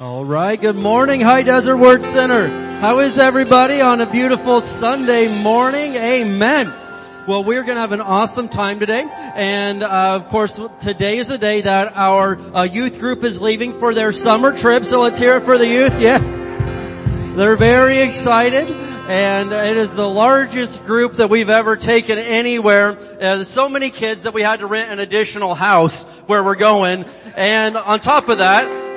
All right. Good morning, High Desert Word Center. How is everybody on a beautiful Sunday morning? Amen. Well, we're going to have an awesome time today. And, uh, of course, today is the day that our uh, youth group is leaving for their summer trip. So let's hear it for the youth. Yeah. They're very excited. And it is the largest group that we've ever taken anywhere. Uh, so many kids that we had to rent an additional house where we're going. And on top of that,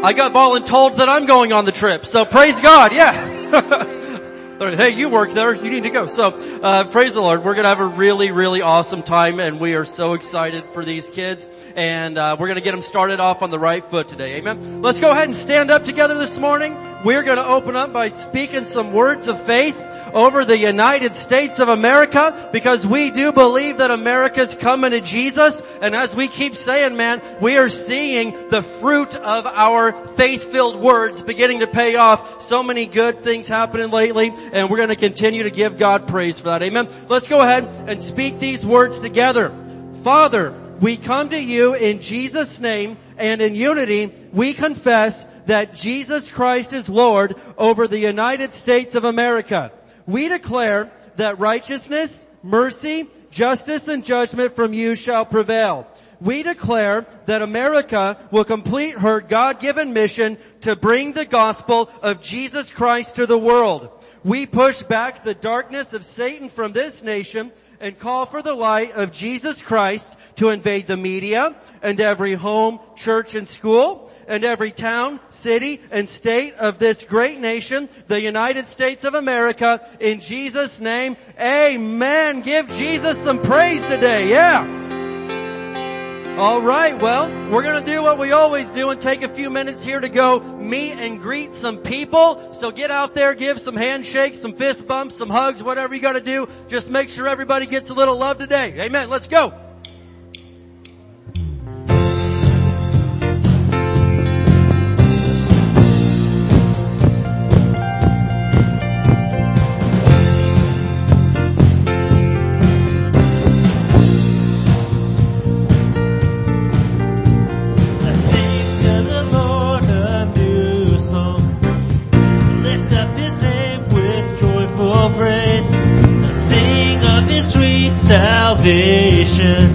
I got voluntold that I'm going on the trip. So praise God. Yeah. hey, you work there. You need to go. So, uh, praise the Lord. We're going to have a really, really awesome time and we are so excited for these kids and, uh, we're going to get them started off on the right foot today. Amen. Let's go ahead and stand up together this morning. We're going to open up by speaking some words of faith over the United States of America because we do believe that America's coming to Jesus. And as we keep saying, man, we are seeing the fruit of our faith-filled words beginning to pay off. So many good things happening lately and we're going to continue to give God praise for that. Amen. Let's go ahead and speak these words together. Father, we come to you in Jesus' name and in unity we confess that Jesus Christ is Lord over the United States of America we declare that righteousness, mercy, justice, and judgment from you shall prevail. We declare that America will complete her God-given mission to bring the gospel of Jesus Christ to the world. We push back the darkness of Satan from this nation and call for the light of Jesus Christ to invade the media and every home, church, and school and every town, city, and state of this great nation, the United States of America, in Jesus' name, amen. Give Jesus some praise today, yeah. Alright, well, we're gonna do what we always do and take a few minutes here to go meet and greet some people. So get out there, give some handshakes, some fist bumps, some hugs, whatever you gotta do. Just make sure everybody gets a little love today. Amen. Let's go. salvation.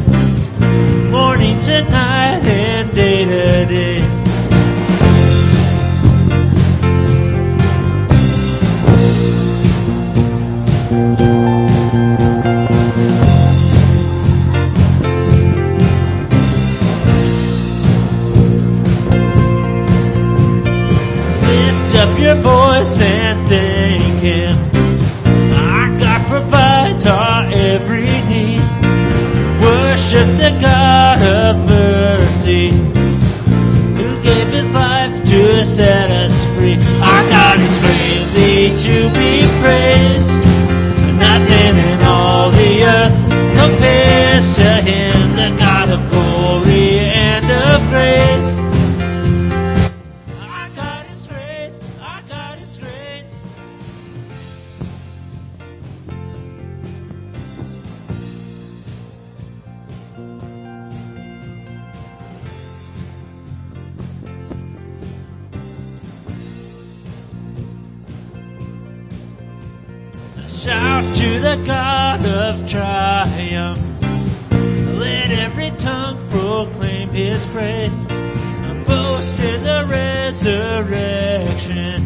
Morning to night and day to day. Lift up your voice and thank Him. I got provided every need. Worship the God of mercy who gave his life to set us free. Our God is greatly to be praised. Nothing in all the earth compares to him, triumph. Let every tongue proclaim his praise. Boast in the resurrection.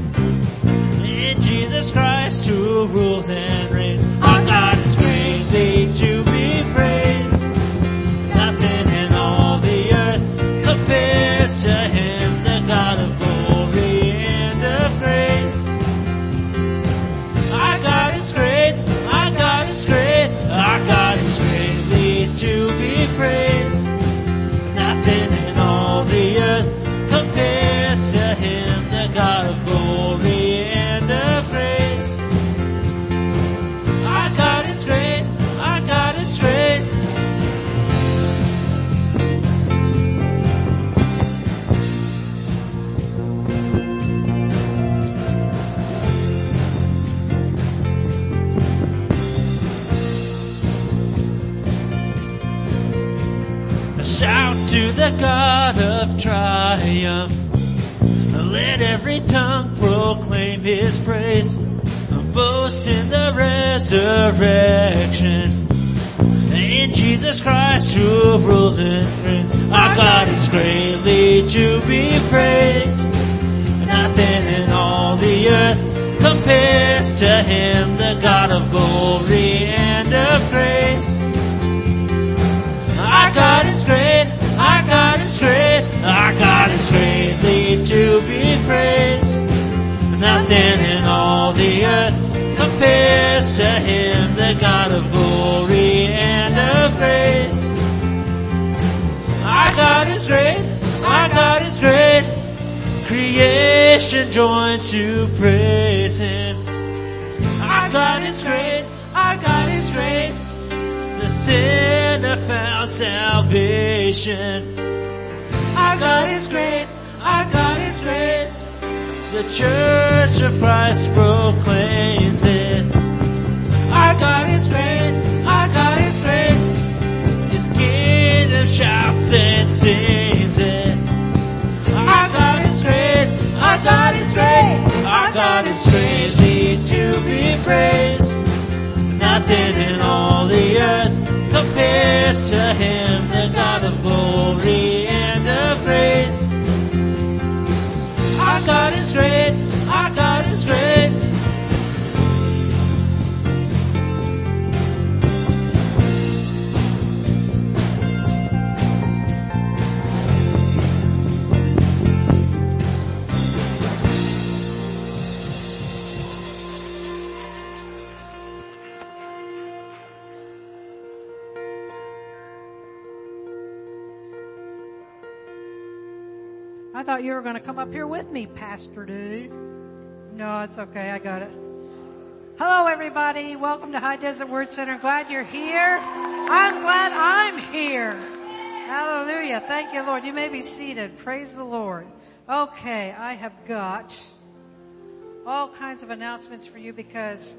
In Jesus Christ who rules and reigns. Our God is greatly to be praised. Nothing in all the earth compares to him, the God the God of triumph. Let every tongue proclaim his praise. Boast in the resurrection. In Jesus Christ who rules and reigns. Our God is greatly to be praised. Nothing in all the earth compares to him, the God of glory and of grace. Our God is great, God is great, our God is greatly to be praised. Nothing in all the earth compares to him, the God of glory and of grace. Our God is great, our God is great. Creation joins to praise him. Our God is great, our God is great. Sinner found salvation. Our God is great, our God is great. The church of Christ proclaims it. Our God is great, our God is great. His kingdom shouts and sings him, the God of glory and of grace. Our God is great, our God is great. Thought you were going to come up here with me, Pastor Dude. No, it's okay. I got it. Hello, everybody. Welcome to High Desert Word Center. Glad you're here. I'm glad I'm here. Hallelujah. Thank you, Lord. You may be seated. Praise the Lord. Okay, I have got all kinds of announcements for you because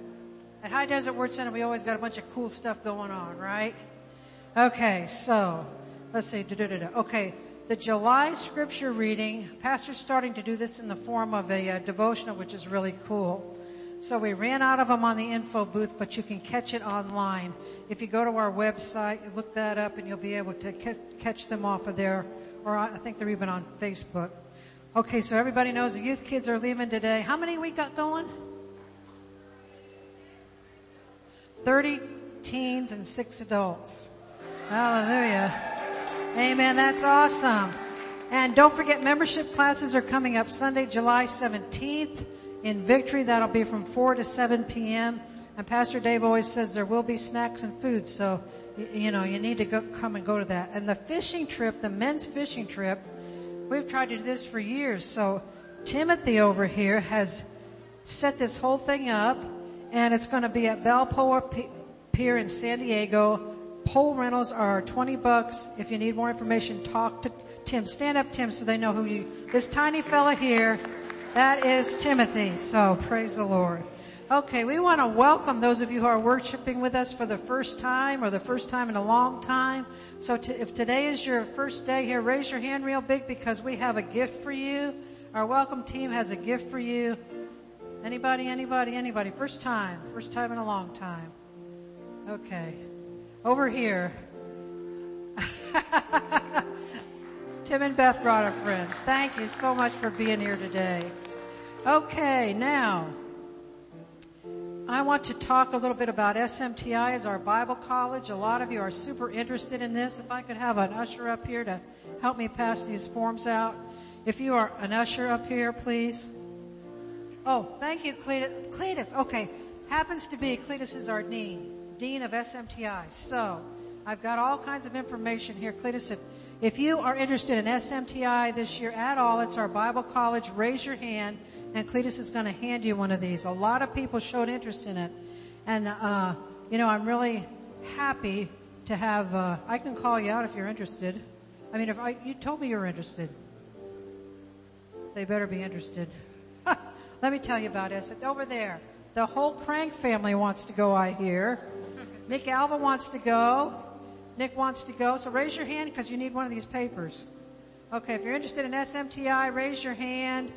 at High Desert Word Center we always got a bunch of cool stuff going on, right? Okay, so let's see. Okay, the July scripture reading. Pastor's starting to do this in the form of a uh, devotional, which is really cool. So we ran out of them on the info booth, but you can catch it online. If you go to our website, look that up, and you'll be able to ca- catch them off of there. Or I think they're even on Facebook. Okay, so everybody knows the youth kids are leaving today. How many we got going? 30 teens and six adults. Hallelujah. Amen. That's awesome. And don't forget membership classes are coming up Sunday, July 17th in Victory. That'll be from 4 to 7 p.m. And Pastor Dave always says there will be snacks and food, so you know you need to go, come and go to that. And the fishing trip, the men's fishing trip, we've tried to do this for years. So Timothy over here has set this whole thing up, and it's going to be at Balboa Pier in San Diego. Pole rentals are 20 bucks. If you need more information, talk to Tim. Stand up, Tim, so they know who you, this tiny fella here, that is Timothy. So praise the Lord. Okay, we want to welcome those of you who are worshiping with us for the first time or the first time in a long time. So if today is your first day here, raise your hand real big because we have a gift for you. Our welcome team has a gift for you. Anybody, anybody, anybody. First time. First time in a long time. Okay. Over here. Tim and Beth brought a friend. Thank you so much for being here today. Okay, now, I want to talk a little bit about SMTI as our Bible college. A lot of you are super interested in this. If I could have an usher up here to help me pass these forms out. If you are an usher up here, please. Oh, thank you, Cletus. Cletus, okay. Happens to be, Cletus is our dean, dean of SMTI. So, I've got all kinds of information here. Cletus, if, if you are interested in SMTI this year at all, it's our Bible college. Raise your hand, and Cletus is going to hand you one of these. A lot of people showed interest in it, and uh, you know I'm really happy to have. Uh, I can call you out if you're interested. I mean, if I, you told me you were interested, they better be interested. Let me tell you about it. Over there, the whole Crank family wants to go. I hear. Nick Alva wants to go. Nick wants to go. So raise your hand because you need one of these papers. Okay, if you're interested in SMTI, raise your hand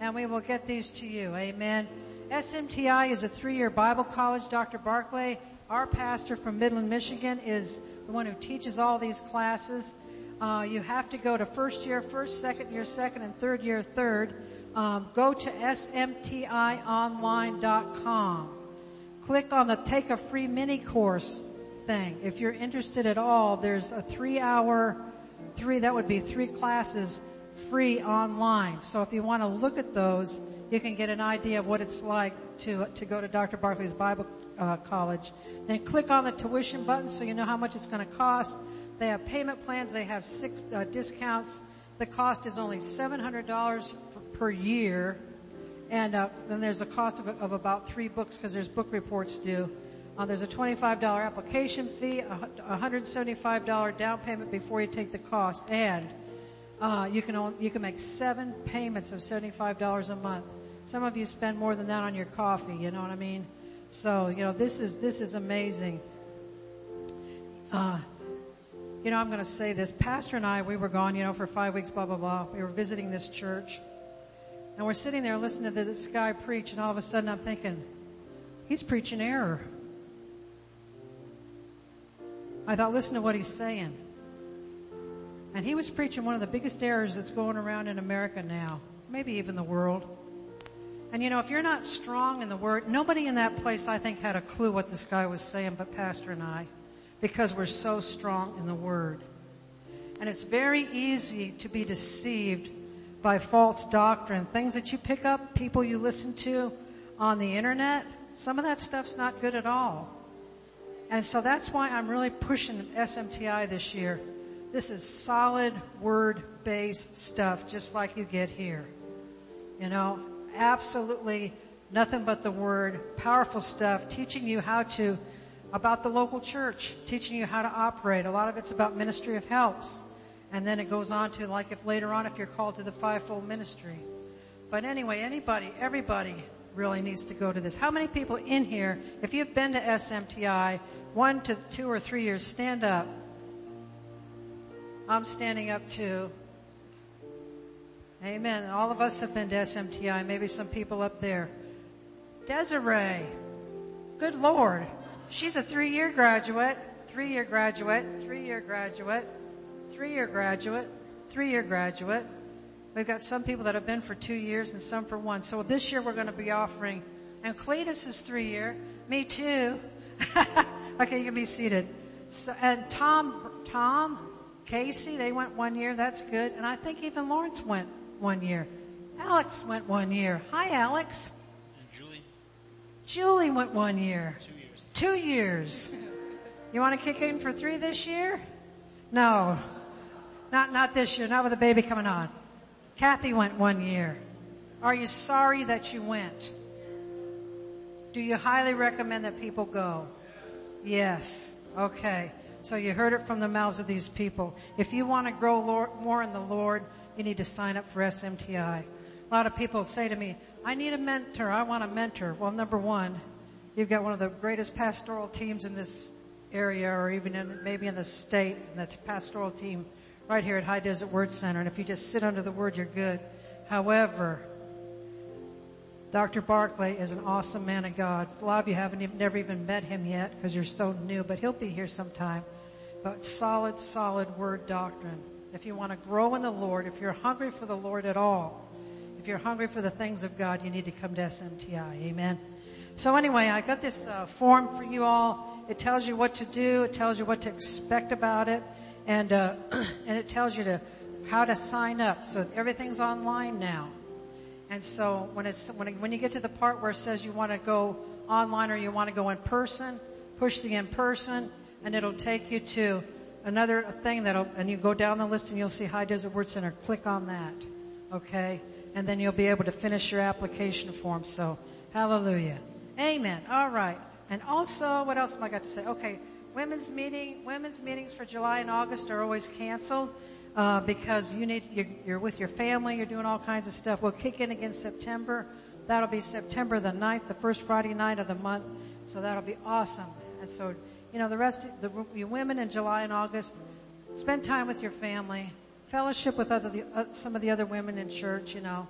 and we will get these to you. Amen. SMTI is a three-year Bible college. Dr. Barclay, our pastor from Midland, Michigan, is the one who teaches all these classes. Uh, you have to go to first year, first, second year, second, and third year, third. Um, go to smtionline.com. Click on the take a free mini course thing. If you're interested at all, there's a three hour, three, that would be three classes free online. So if you want to look at those, you can get an idea of what it's like to, to go to Dr. Barclay's Bible uh, College. Then click on the tuition button so you know how much it's going to cost. They have payment plans. They have six uh, discounts. The cost is only $700 for, per year. And uh, then there's a cost of, of about three books because there's book reports due. Uh, there's a $25 application fee, a $175 down payment before you take the cost, and uh, you can own, you can make seven payments of $75 a month. Some of you spend more than that on your coffee. You know what I mean? So you know this is this is amazing. Uh, you know, I'm going to say this. Pastor and I, we were gone, you know, for five weeks, blah, blah, blah. We were visiting this church. And we're sitting there listening to this guy preach, and all of a sudden I'm thinking, he's preaching error. I thought, listen to what he's saying. And he was preaching one of the biggest errors that's going around in America now, maybe even the world. And you know, if you're not strong in the word, nobody in that place, I think, had a clue what this guy was saying but Pastor and I, because we're so strong in the word. And it's very easy to be deceived by false doctrine, things that you pick up, people you listen to on the internet. Some of that stuff's not good at all. And so that's why I'm really pushing SMTI this year. This is solid word based stuff, just like you get here. You know, absolutely nothing but the word, powerful stuff, teaching you how to, about the local church, teaching you how to operate. A lot of it's about ministry of helps. And then it goes on to like if later on if you're called to the fivefold ministry. But anyway, anybody, everybody really needs to go to this. How many people in here, if you've been to SMTI one to two or three years, stand up. I'm standing up too. Amen. All of us have been to SMTI, maybe some people up there. Desiree. Good Lord. She's a three year graduate, three year graduate, three year graduate, three year graduate, three year graduate. We've got some people that have been for two years and some for one. So this year we're going to be offering, and Cletus is three year. Me too. okay, you can be seated. So, and Tom, Tom, Casey, they went one year. That's good. And I think even Lawrence went one year. Alex went one year. Hi, Alex. And Julie? Julie went one year. Two years. Two years. You want to kick in for three this year? No. Not, not this year, not with a baby coming on. Kathy went one year. Are you sorry that you went? Do you highly recommend that people go? Yes. Okay. So you heard it from the mouths of these people. If you want to grow Lord, more in the Lord, you need to sign up for SMTI. A lot of people say to me, I need a mentor. I want a mentor. Well, number one, you've got one of the greatest pastoral teams in this area or even in, maybe in the state, and that's pastoral team right here at High Desert Word Center. And if you just sit under the Word, you're good. However, Dr. Barclay is an awesome man of God. A lot of you haven't even, never even met him yet because you're so new, but he'll be here sometime. But solid, solid word doctrine. If you want to grow in the Lord, if you're hungry for the Lord at all, if you're hungry for the things of God, you need to come to SMTI. Amen. So anyway, I got this uh, form for you all. It tells you what to do. It tells you what to expect about it, and uh, and it tells you to how to sign up. So everything's online now. And so when it's when it, when you get to the part where it says you want to go online or you want to go in person, push the in person, and it'll take you to another thing that'll and you go down the list and you'll see High Desert Word Center. Click on that, okay, and then you'll be able to finish your application form. So hallelujah, amen. All right, and also what else am I got to say? Okay, women's meeting women's meetings for July and August are always canceled uh, because you need you're, you're, with your family, you're doing all kinds of stuff. We'll kick in again September. That'll be September the 9th, the first Friday night of the month. So that'll be awesome. And so, you know, the rest, of the you women in July and August, spend time with your family, fellowship with other the, uh, some of the other women in church. You know,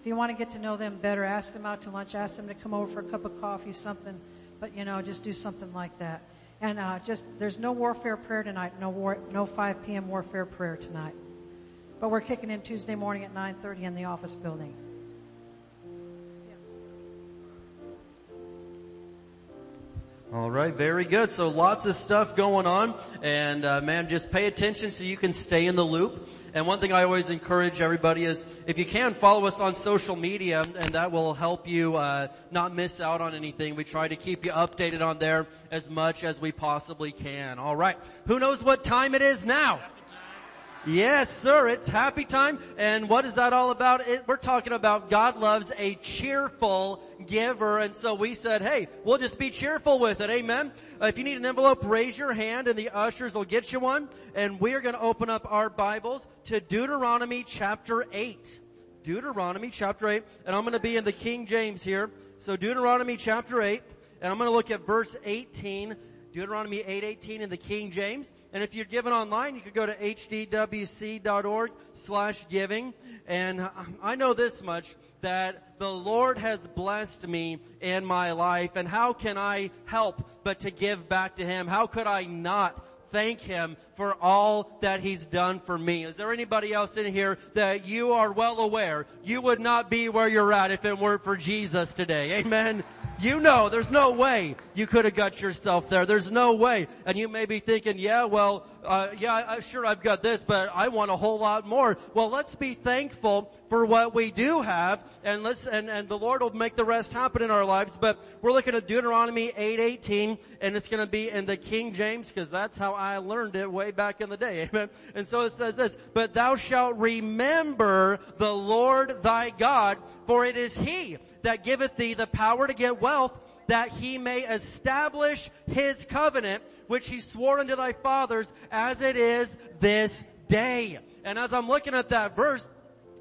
if you want to get to know them better, ask them out to lunch, ask them to come over for a cup of coffee, something. But you know, just do something like that. And uh, just there's no warfare prayer tonight. No war, no 5 p.m. warfare prayer tonight. But we're kicking in Tuesday morning at 9:30 in the office building. All right, very good. So lots of stuff going on, and uh, man, just pay attention so you can stay in the loop. And one thing I always encourage everybody is, if you can, follow us on social media, and that will help you uh, not miss out on anything. We try to keep you updated on there as much as we possibly can. All right, who knows what time it is now? Yes, sir. It's happy time. And what is that all about? It, we're talking about God loves a cheerful giver. And so we said, hey, we'll just be cheerful with it. Amen. Uh, if you need an envelope, raise your hand and the ushers will get you one. And we're going to open up our Bibles to Deuteronomy chapter 8. Deuteronomy chapter 8. And I'm going to be in the King James here. So Deuteronomy chapter 8. And I'm going to look at verse 18 Deuteronomy 8:18 in the King James. And if you're giving online, you could go to hdwc.org slash giving. And I know this much, that the Lord has blessed me in my life. And how can I help but to give back to Him? How could I not thank Him for all that He's done for me. Is there anybody else in here that you are well aware you would not be where you're at if it weren't for Jesus today? Amen. You know, there's no way you could have got yourself there. There's no way. And you may be thinking, yeah, well, uh, yeah, I, sure I've got this, but I want a whole lot more. Well, let's be thankful for what we do have, and let's, and, and the Lord will make the rest happen in our lives. But we're looking at Deuteronomy 8:18, and it's going to be in the King James because that's how I learned it way back in the day. Amen. And so it says this: "But thou shalt remember the Lord thy God, for it is He that giveth thee the power to get wealth, that he may establish his covenant, which he swore unto thy fathers, as it is this day. And as I'm looking at that verse,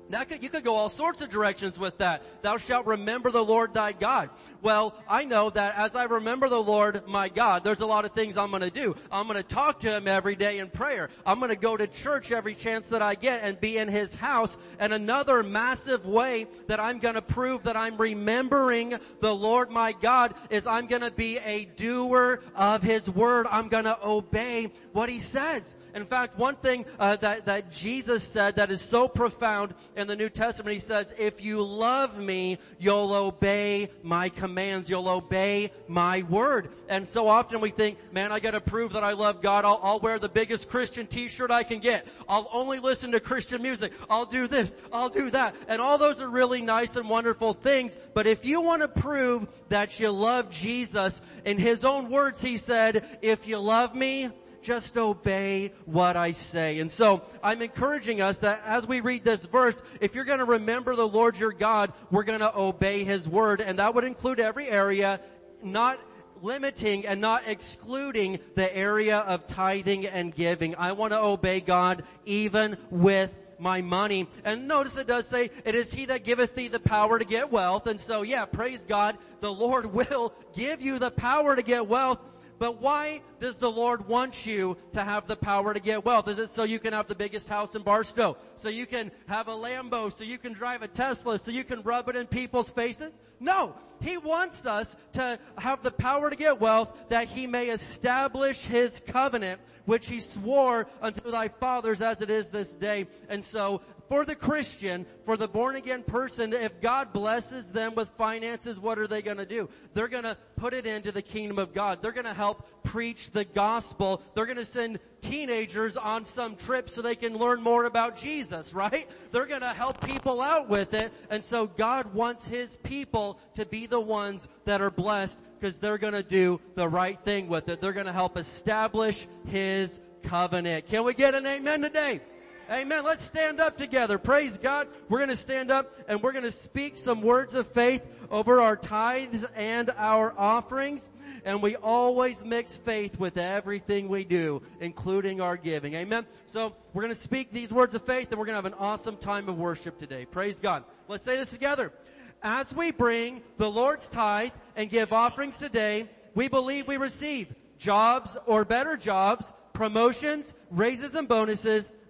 that could, you could go all sorts of directions with that. Thou shalt remember the Lord thy God. Well, I know that as I remember the Lord my God, there's a lot of things I'm gonna do. I'm gonna talk to Him every day in prayer. I'm gonna go to church every chance that I get and be in His house. And another massive way that I'm gonna prove that I'm remembering the Lord my God is I'm gonna be a doer of His Word. I'm gonna obey what He says. In fact, one thing uh, that, that Jesus said that is so profound in the New Testament, he says, if you love me, you'll obey my commands. You'll obey my word. And so often we think, man, I gotta prove that I love God. I'll, I'll wear the biggest Christian t-shirt I can get. I'll only listen to Christian music. I'll do this. I'll do that. And all those are really nice and wonderful things. But if you want to prove that you love Jesus, in his own words, he said, if you love me, just obey what I say. And so I'm encouraging us that as we read this verse, if you're going to remember the Lord your God, we're going to obey His word. And that would include every area, not limiting and not excluding the area of tithing and giving. I want to obey God even with my money. And notice it does say, it is he that giveth thee the power to get wealth. And so yeah, praise God, the Lord will give you the power to get wealth. But why does the Lord want you to have the power to get wealth? Is it so you can have the biggest house in Barstow? So you can have a Lambo? So you can drive a Tesla? So you can rub it in people's faces? No! He wants us to have the power to get wealth that He may establish His covenant, which He swore unto thy fathers as it is this day. And so for the Christian, for the born again person, if God blesses them with finances, what are they going to do? They're going to put it into the kingdom of God. They're going to help preach the gospel. They're going to send teenagers on some trip so they can learn more about Jesus, right? They're going to help people out with it. And so God wants His people to be the ones that are blessed because they're going to do the right thing with it. They're going to help establish His covenant. Can we get an amen today? Amen. Let's stand up together. Praise God. We're going to stand up and we're going to speak some words of faith over our tithes and our offerings. And we always mix faith with everything we do, including our giving. Amen. So we're going to speak these words of faith and we're going to have an awesome time of worship today. Praise God. Let's say this together. As we bring the Lord's tithe and give offerings today, we believe we receive jobs or better jobs, promotions, raises and bonuses,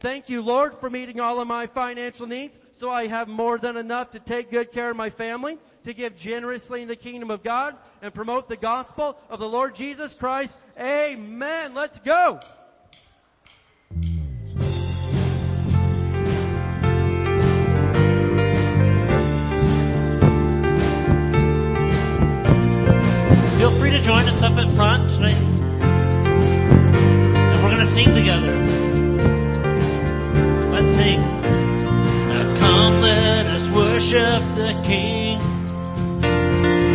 Thank you, Lord, for meeting all of my financial needs so I have more than enough to take good care of my family, to give generously in the kingdom of God, and promote the gospel of the Lord Jesus Christ. Amen. Let's go. Feel free to join us up in front tonight. And we're going to sing together. Sing. Now come let us worship the King.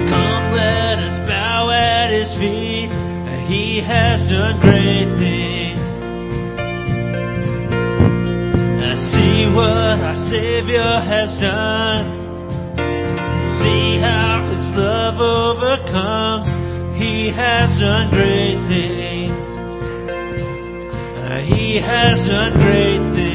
Come let us bow at His feet. He has done great things. I see what our Savior has done. See how His love overcomes. He has done great things. He has done great things.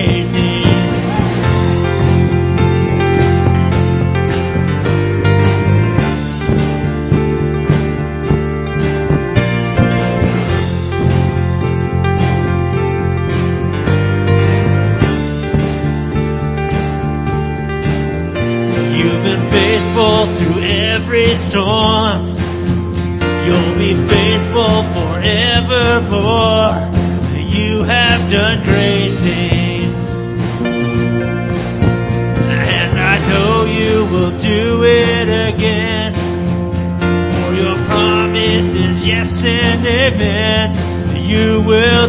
amen. You will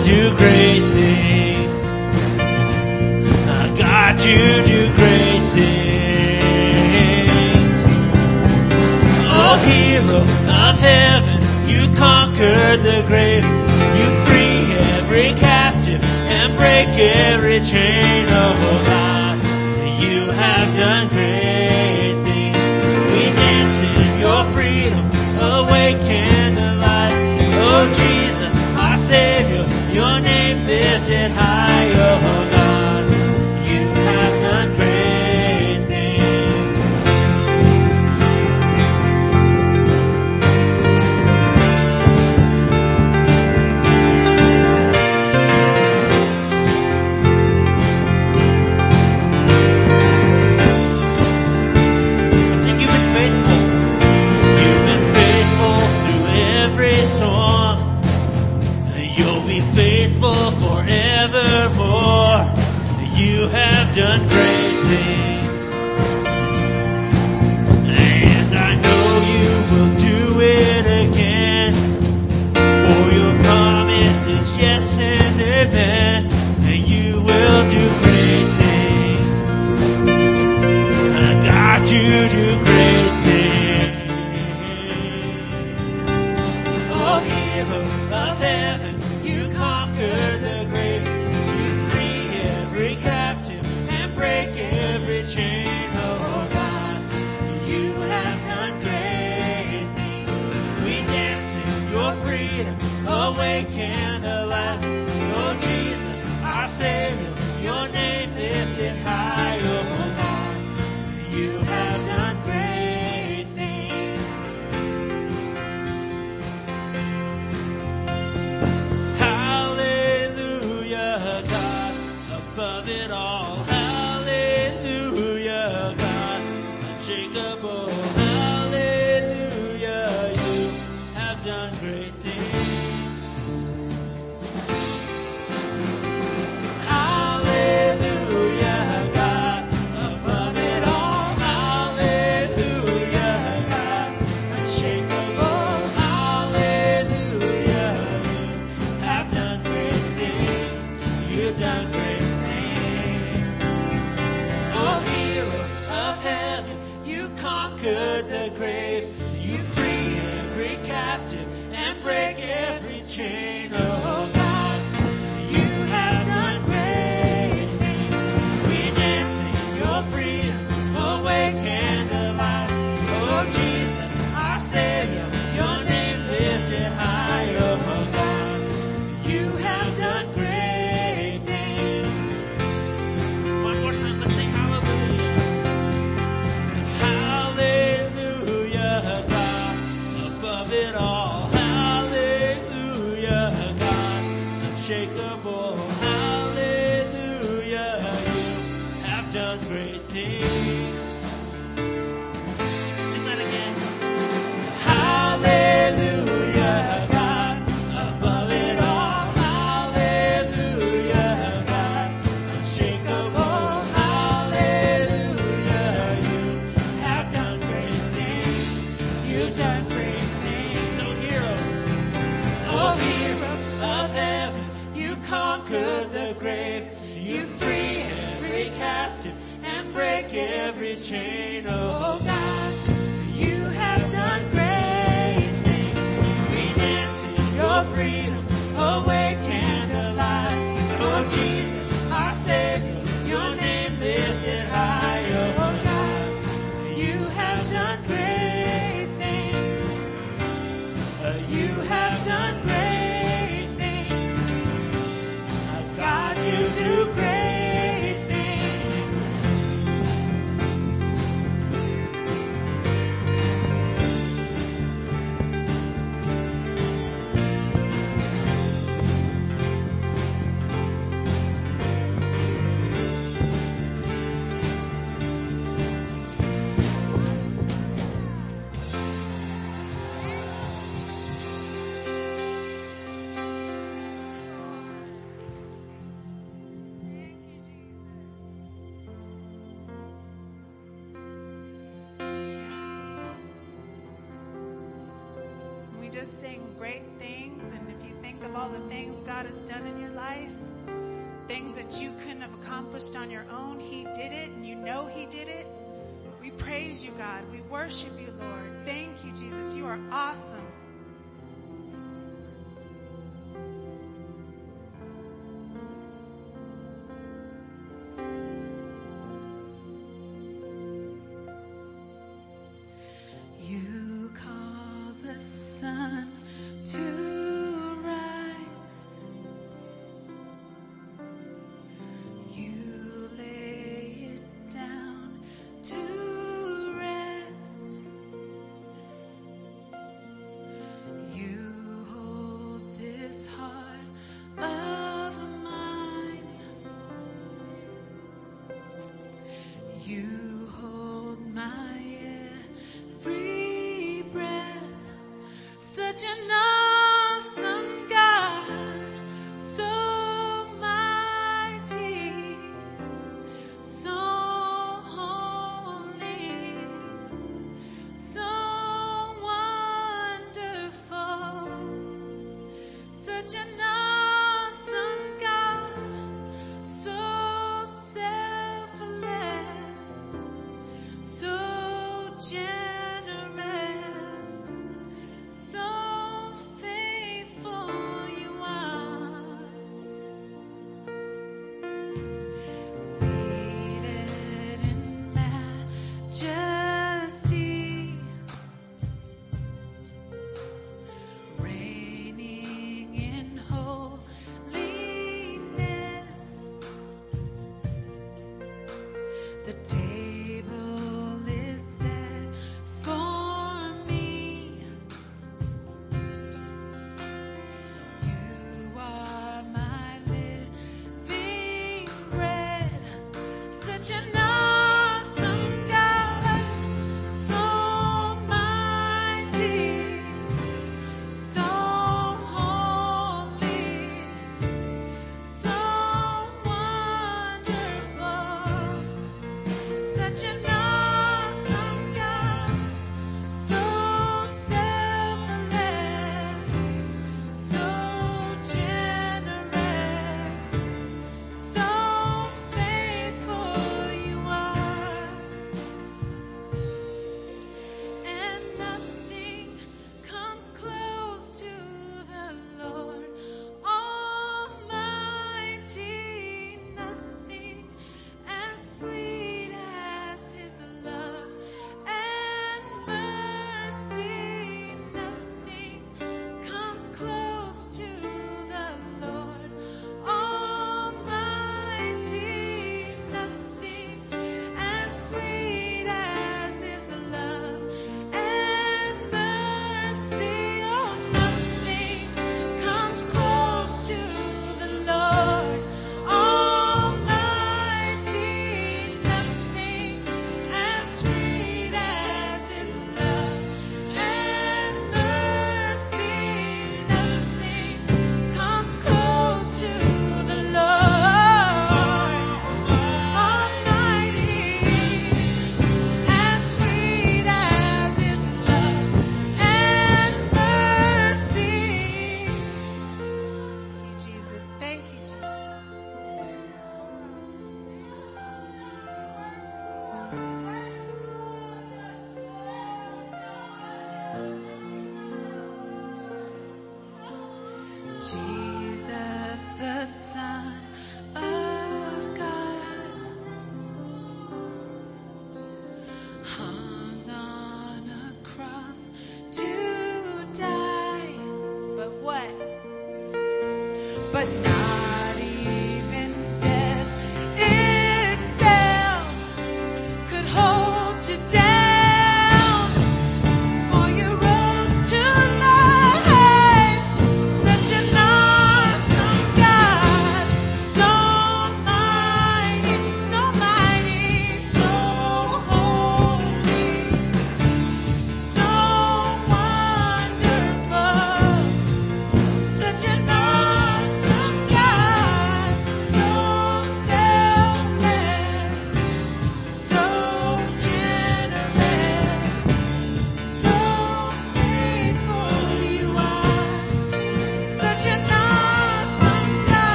worship you,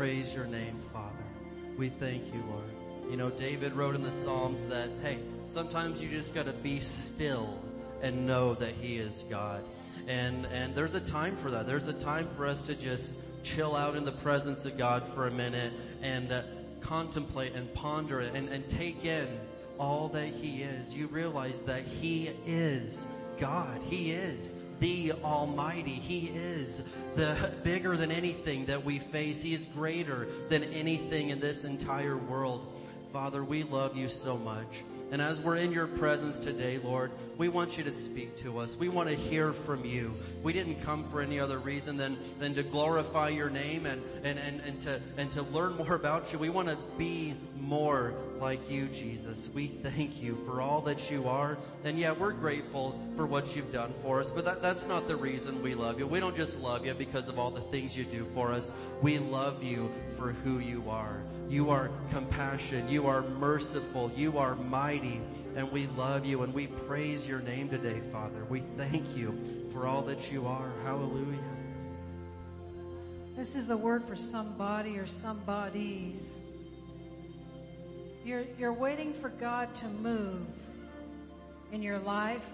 praise your name, Father. We thank you, Lord. You know, David wrote in the Psalms that, hey, sometimes you just gotta be still and know that He is God. And, and there's a time for that. There's a time for us to just chill out in the presence of God for a minute and uh, contemplate and ponder and, and take in all that He is. You realize that He is God. He is the Almighty. He is the bigger than anything that we face. He is greater than anything in this entire world. Father, we love you so much. And as we're in your presence today, Lord, we want you to speak to us. We want to hear from you. We didn't come for any other reason than, than to glorify your name and, and, and, and to, and to learn more about you. We want to be more like you, Jesus. We thank you for all that you are. And yeah, we're grateful for what you've done for us, but that, that's not the reason we love you. We don't just love you because of all the things you do for us. We love you for who you are. You are compassion. You are merciful. You are mighty. And we love you and we praise your name today, Father. We thank you for all that you are. Hallelujah. This is a word for somebody or somebodies. You're, you're waiting for God to move in your life,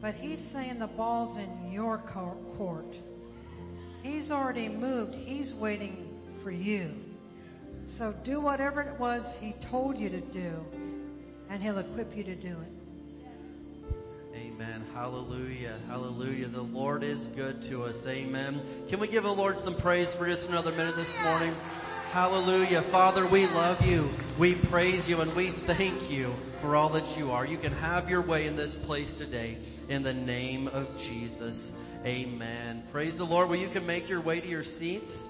but He's saying the ball's in your court. He's already moved. He's waiting for you. So do whatever it was He told you to do, and He'll equip you to do it. Amen. Hallelujah. Hallelujah. The Lord is good to us. Amen. Can we give the Lord some praise for just another minute this morning? Hallelujah. Father, we love you. We praise you and we thank you for all that you are. You can have your way in this place today in the name of Jesus. Amen. Praise the Lord. Well, you can make your way to your seats.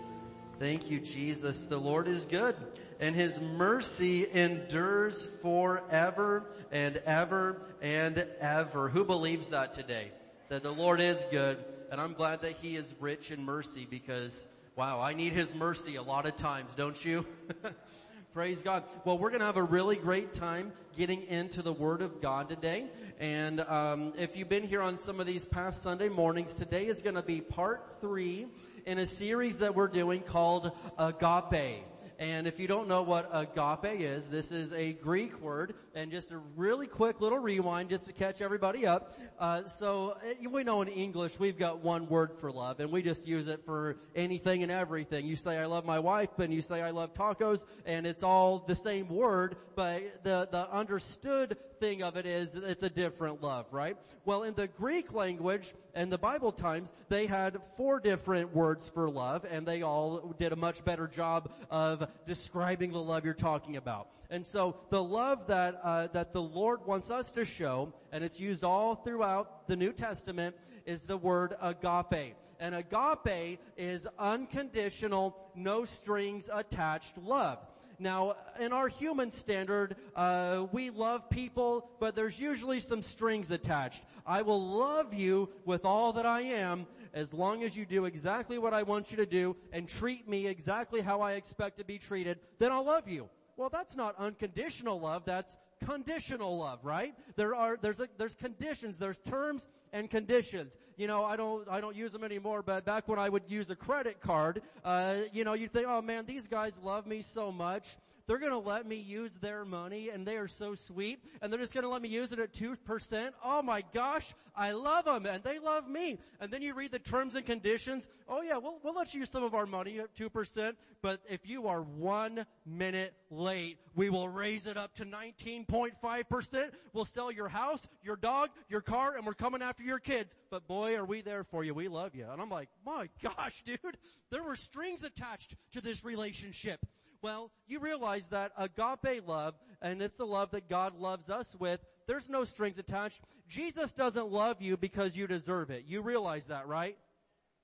Thank you, Jesus. The Lord is good and his mercy endures forever and ever and ever. Who believes that today? That the Lord is good and I'm glad that he is rich in mercy because wow, I need his mercy a lot of times, don't you? Praise God. Well, we're going to have a really great time getting into the Word of God today. And um, if you've been here on some of these past Sunday mornings, today is going to be part three in a series that we're doing called Agape. And if you don't know what agape is, this is a Greek word. And just a really quick little rewind just to catch everybody up. Uh, so eh, we know in English we've got one word for love, and we just use it for anything and everything. You say I love my wife, and you say I love tacos, and it's all the same word, but the the understood thing of it is it's a different love, right? Well, in the Greek language and the Bible times, they had four different words for love, and they all did a much better job of describing the love you're talking about. And so the love that uh, that the Lord wants us to show, and it's used all throughout the New Testament, is the word agape. And agape is unconditional, no strings attached love. Now, in our human standard, uh, we love people, but there's usually some strings attached. I will love you with all that I am, as long as you do exactly what I want you to do and treat me exactly how I expect to be treated, then I'll love you. Well, that's not unconditional love. That's conditional love, right? There are, there's a, there's conditions, there's terms and conditions. You know, I don't, I don't use them anymore, but back when I would use a credit card, uh, you know, you'd think, oh man, these guys love me so much. They're gonna let me use their money and they are so sweet and they're just gonna let me use it at 2%. Oh my gosh, I love them and they love me. And then you read the terms and conditions. Oh yeah, we'll, we'll let you use some of our money at 2%, but if you are one minute late, we will raise it up to 19.5%. We'll sell your house, your dog, your car, and we're coming after your kids. But boy, are we there for you. We love you. And I'm like, my gosh, dude, there were strings attached to this relationship. Well, you realize that agape love, and it's the love that God loves us with, there's no strings attached. Jesus doesn't love you because you deserve it. You realize that, right?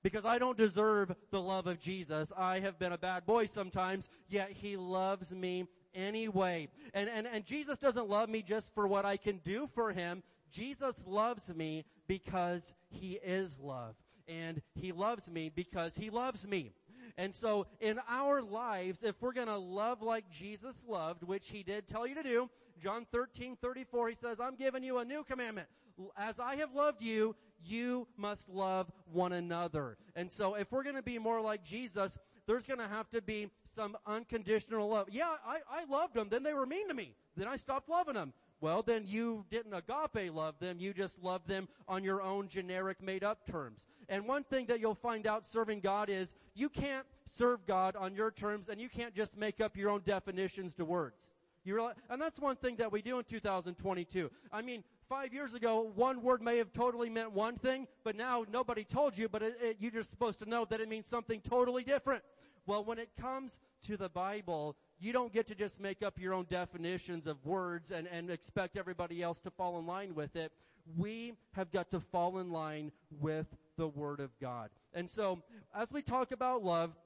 Because I don't deserve the love of Jesus. I have been a bad boy sometimes, yet He loves me anyway. And, and, and Jesus doesn't love me just for what I can do for Him. Jesus loves me because He is love. And He loves me because He loves me. And so in our lives, if we're gonna love like Jesus loved, which he did tell you to do, John 13, 34, he says, I'm giving you a new commandment. As I have loved you, you must love one another. And so if we're gonna be more like Jesus, there's gonna have to be some unconditional love. Yeah, I, I loved them, then they were mean to me. Then I stopped loving them. Well, then you didn't agape love them, you just loved them on your own generic made up terms. And one thing that you'll find out serving God is you can't serve God on your terms and you can't just make up your own definitions to words. You realize, and that's one thing that we do in 2022. I mean, five years ago, one word may have totally meant one thing, but now nobody told you, but it, it, you're just supposed to know that it means something totally different. Well, when it comes to the Bible, you don't get to just make up your own definitions of words and, and expect everybody else to fall in line with it. We have got to fall in line with the Word of God. And so, as we talk about love,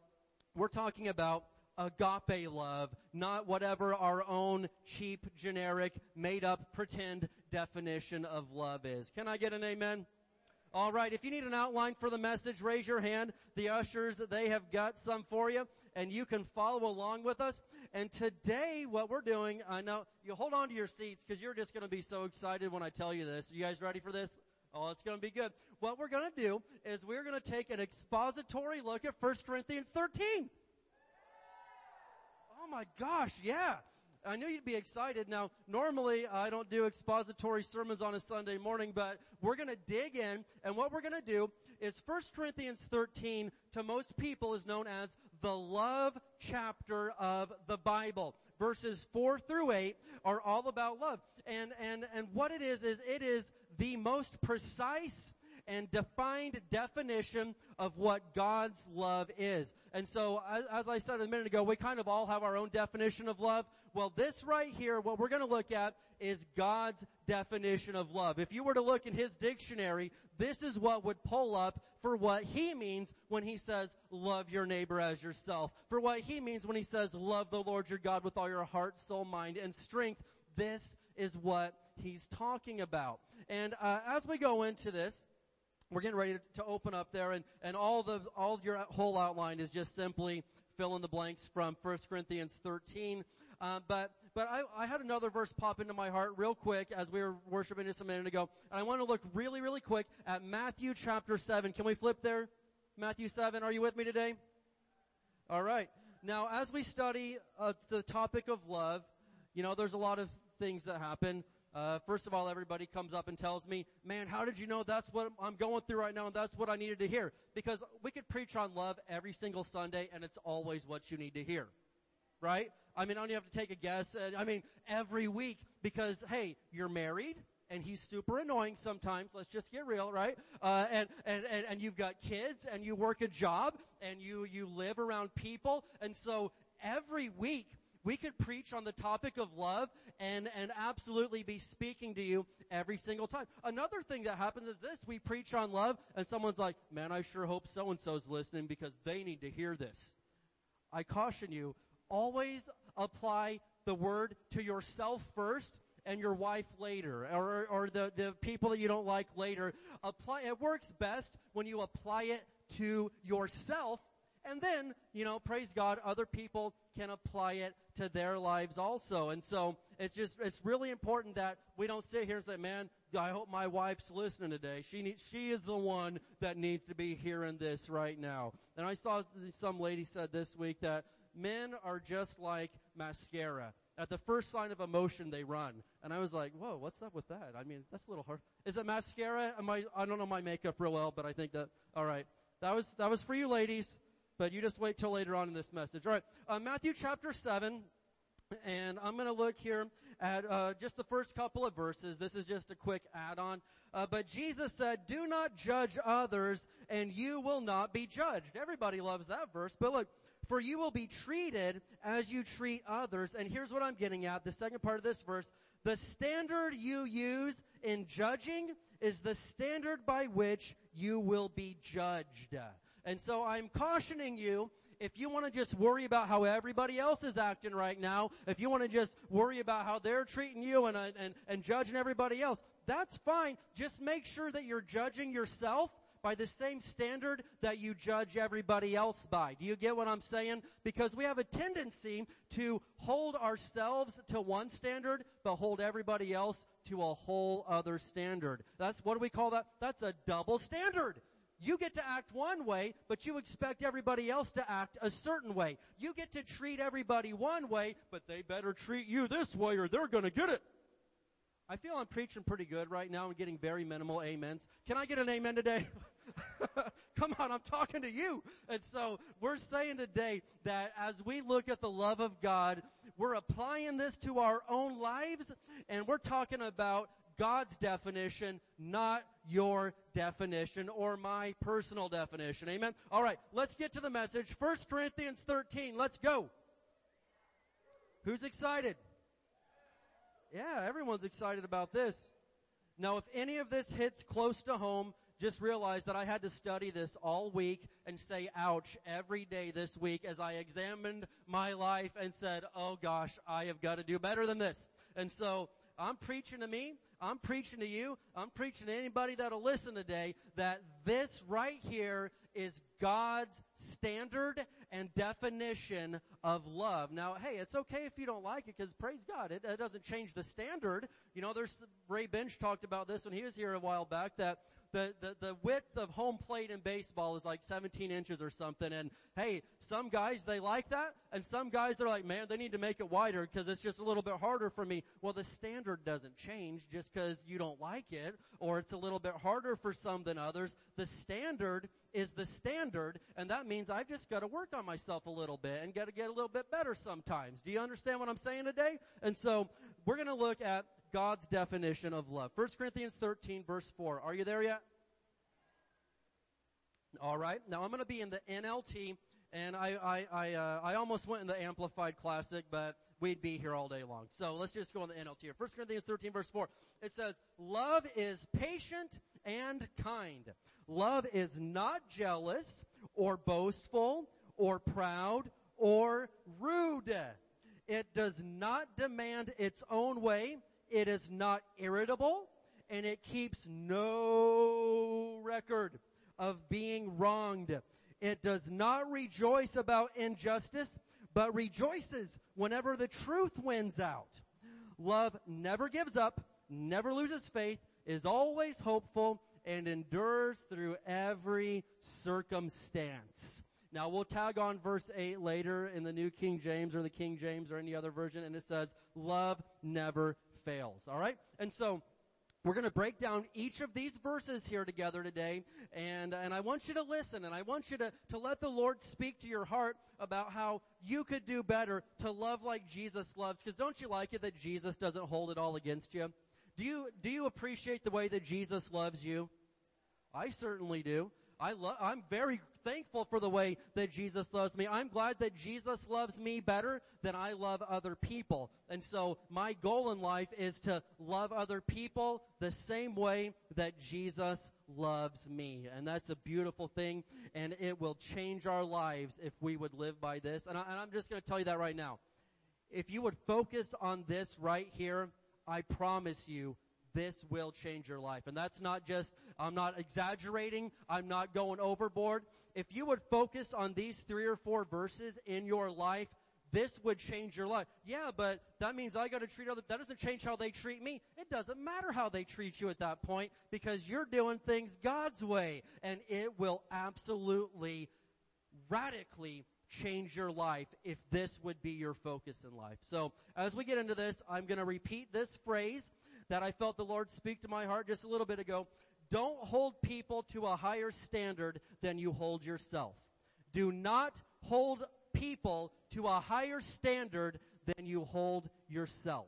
we're talking about agape love, not whatever our own cheap, generic, made up, pretend definition of love is. Can I get an amen? All right, if you need an outline for the message, raise your hand. The ushers, they have got some for you, and you can follow along with us. And today, what we're doing, uh, I know, you hold on to your seats, because you're just going to be so excited when I tell you this. You guys ready for this? Oh, it's going to be good. What we're going to do is we're going to take an expository look at 1 Corinthians 13. Oh my gosh, yeah. I knew you'd be excited. Now, normally I don't do expository sermons on a Sunday morning, but we're gonna dig in, and what we're gonna do is 1 Corinthians 13 to most people is known as the love chapter of the Bible. Verses 4 through 8 are all about love. And, and, and what it is, is it is the most precise and defined definition of what God's love is. And so, as, as, I said a minute ago, we kind of all have our own definition of love. Well, this right here, what we're going to look at is God's definition of love. If you were to look in His dictionary, this is what would pull up for what He means when He says, love your neighbor as yourself. For what He means when He says, love the Lord your God with all your heart, soul, mind, and strength. This is what He's talking about. And uh, as we go into this, we're getting ready to open up there and, and all the, all your whole outline is just simply fill in the blanks from 1 Corinthians 13. Uh, but, but I, I had another verse pop into my heart real quick as we were worshiping just a minute ago. And I want to look really, really quick at Matthew chapter 7. Can we flip there? Matthew 7. Are you with me today? Alright. Now as we study uh, the topic of love, you know, there's a lot of things that happen. Uh, first of all, everybody comes up and tells me, man, how did you know that's what I'm going through right now and that's what I needed to hear? Because we could preach on love every single Sunday and it's always what you need to hear. Right? I mean, I don't have to take a guess. I mean, every week because, hey, you're married and he's super annoying sometimes. Let's just get real, right? Uh, and, and, and, and you've got kids and you work a job and you, you live around people. And so every week we could preach on the topic of love and, and absolutely be speaking to you every single time. Another thing that happens is this, we preach on love and someone's like, man, I sure hope so and so's listening because they need to hear this. I caution you, always apply the word to yourself first and your wife later, or, or the, the people that you don't like later. Apply, it works best when you apply it to yourself and then, you know, praise God, other people can apply it to their lives also. And so, it's just, it's really important that we don't sit here and say, man, I hope my wife's listening today. She needs, she is the one that needs to be hearing this right now. And I saw some lady said this week that men are just like mascara. At the first sign of emotion, they run. And I was like, whoa, what's up with that? I mean, that's a little hard. Is it mascara? Am I, I don't know my makeup real well, but I think that, alright. That was, that was for you ladies but you just wait till later on in this message. All right, uh, Matthew chapter seven. And I'm going to look here at uh, just the first couple of verses. This is just a quick add-on. Uh, but Jesus said, "Do not judge others, and you will not be judged." Everybody loves that verse. But look, for you will be treated as you treat others. And here's what I'm getting at. The second part of this verse: the standard you use in judging is the standard by which you will be judged. And so I'm cautioning you, if you want to just worry about how everybody else is acting right now, if you want to just worry about how they're treating you and, and, and judging everybody else, that's fine. Just make sure that you're judging yourself by the same standard that you judge everybody else by. Do you get what I'm saying? Because we have a tendency to hold ourselves to one standard, but hold everybody else to a whole other standard. That's, what do we call that? That's a double standard. you get to act one way, but you expect everybody else to act a certain way. You get to treat everybody one way, but they better treat you this way or they're gonna get it. I feel I'm preaching pretty good right now and getting very minimal amens. Can I get an amen today? Come on, I'm talking to you. And so we're saying today that as we look at the love of God, we're applying this to our own lives and we're talking about God's definition, not your definition or my personal definition. Amen. All right, let's get to the message. 1 Corinthians 13. Let's go. Who's excited? Yeah, everyone's excited about this. Now, if any of this hits close to home, just realize that I had to study this all week and say ouch every day this week as I examined my life and said, oh gosh, I have got to do better than this. And so I'm preaching to me. I'm preaching to you. I'm preaching to anybody that'll listen today that this right here is God's standard and definition of love. Now, hey, it's okay if you don't like it because praise God, it, it doesn't change the standard. You know, there's, Ray Bench talked about this when he was here a while back that the, the, the width of home plate in baseball is like 17 inches or something. And hey, some guys, they like that. And some guys, they're like, man, they need to make it wider because it's just a little bit harder for me. Well, the standard doesn't change just because you don't like it or it's a little bit harder for some than others. The standard is the standard and that means I've just got to work on myself a little bit and got to get a little bit better sometimes. Do you understand what I'm saying today? And so we're going to look at God's definition of love. 1 Corinthians 13 verse 4. Are you there yet? Alright, now I'm gonna be in the NLT, and I, I, I, uh, I almost went in the Amplified Classic, but we'd be here all day long. So let's just go in the NLT here. 1 Corinthians 13 verse 4. It says, Love is patient and kind. Love is not jealous, or boastful, or proud, or rude. It does not demand its own way. It is not irritable and it keeps no record of being wronged. It does not rejoice about injustice, but rejoices whenever the truth wins out. Love never gives up, never loses faith, is always hopeful, and endures through every circumstance. Now we'll tag on verse 8 later in the New King James or the King James or any other version and it says, love never fails. Alright? And so, we're going to break down each of these verses here together today, and, and I want you to listen, and I want you to, to let the Lord speak to your heart about how you could do better to love like Jesus loves, because don't you like it that Jesus doesn't hold it all against you? Do you, do you appreciate the way that Jesus loves you? I certainly do. I love, I'm very thankful for the way that Jesus loves me. I'm glad that Jesus loves me better than I love other people. And so my goal in life is to love other people the same way that Jesus loves me. And that's a beautiful thing and it will change our lives if we would live by this. And, I, am just going to tell you that right now. If you would focus on this right here, I promise you, this will change your life. And that's not just, I'm not exaggerating, I'm not going overboard. If you would focus on these three or four verses in your life, this would change your life. Yeah, but that means I gotta treat other, that doesn't change how they treat me. It doesn't matter how they treat you at that point because you're doing things God's way and it will absolutely, radically change your life if this would be your focus in life. So as we get into this, I'm going to repeat this phrase that I felt the Lord speak to my heart just a little bit ago. Don't hold people to a higher standard than you hold yourself. Do not hold people to a higher standard than you hold yourself.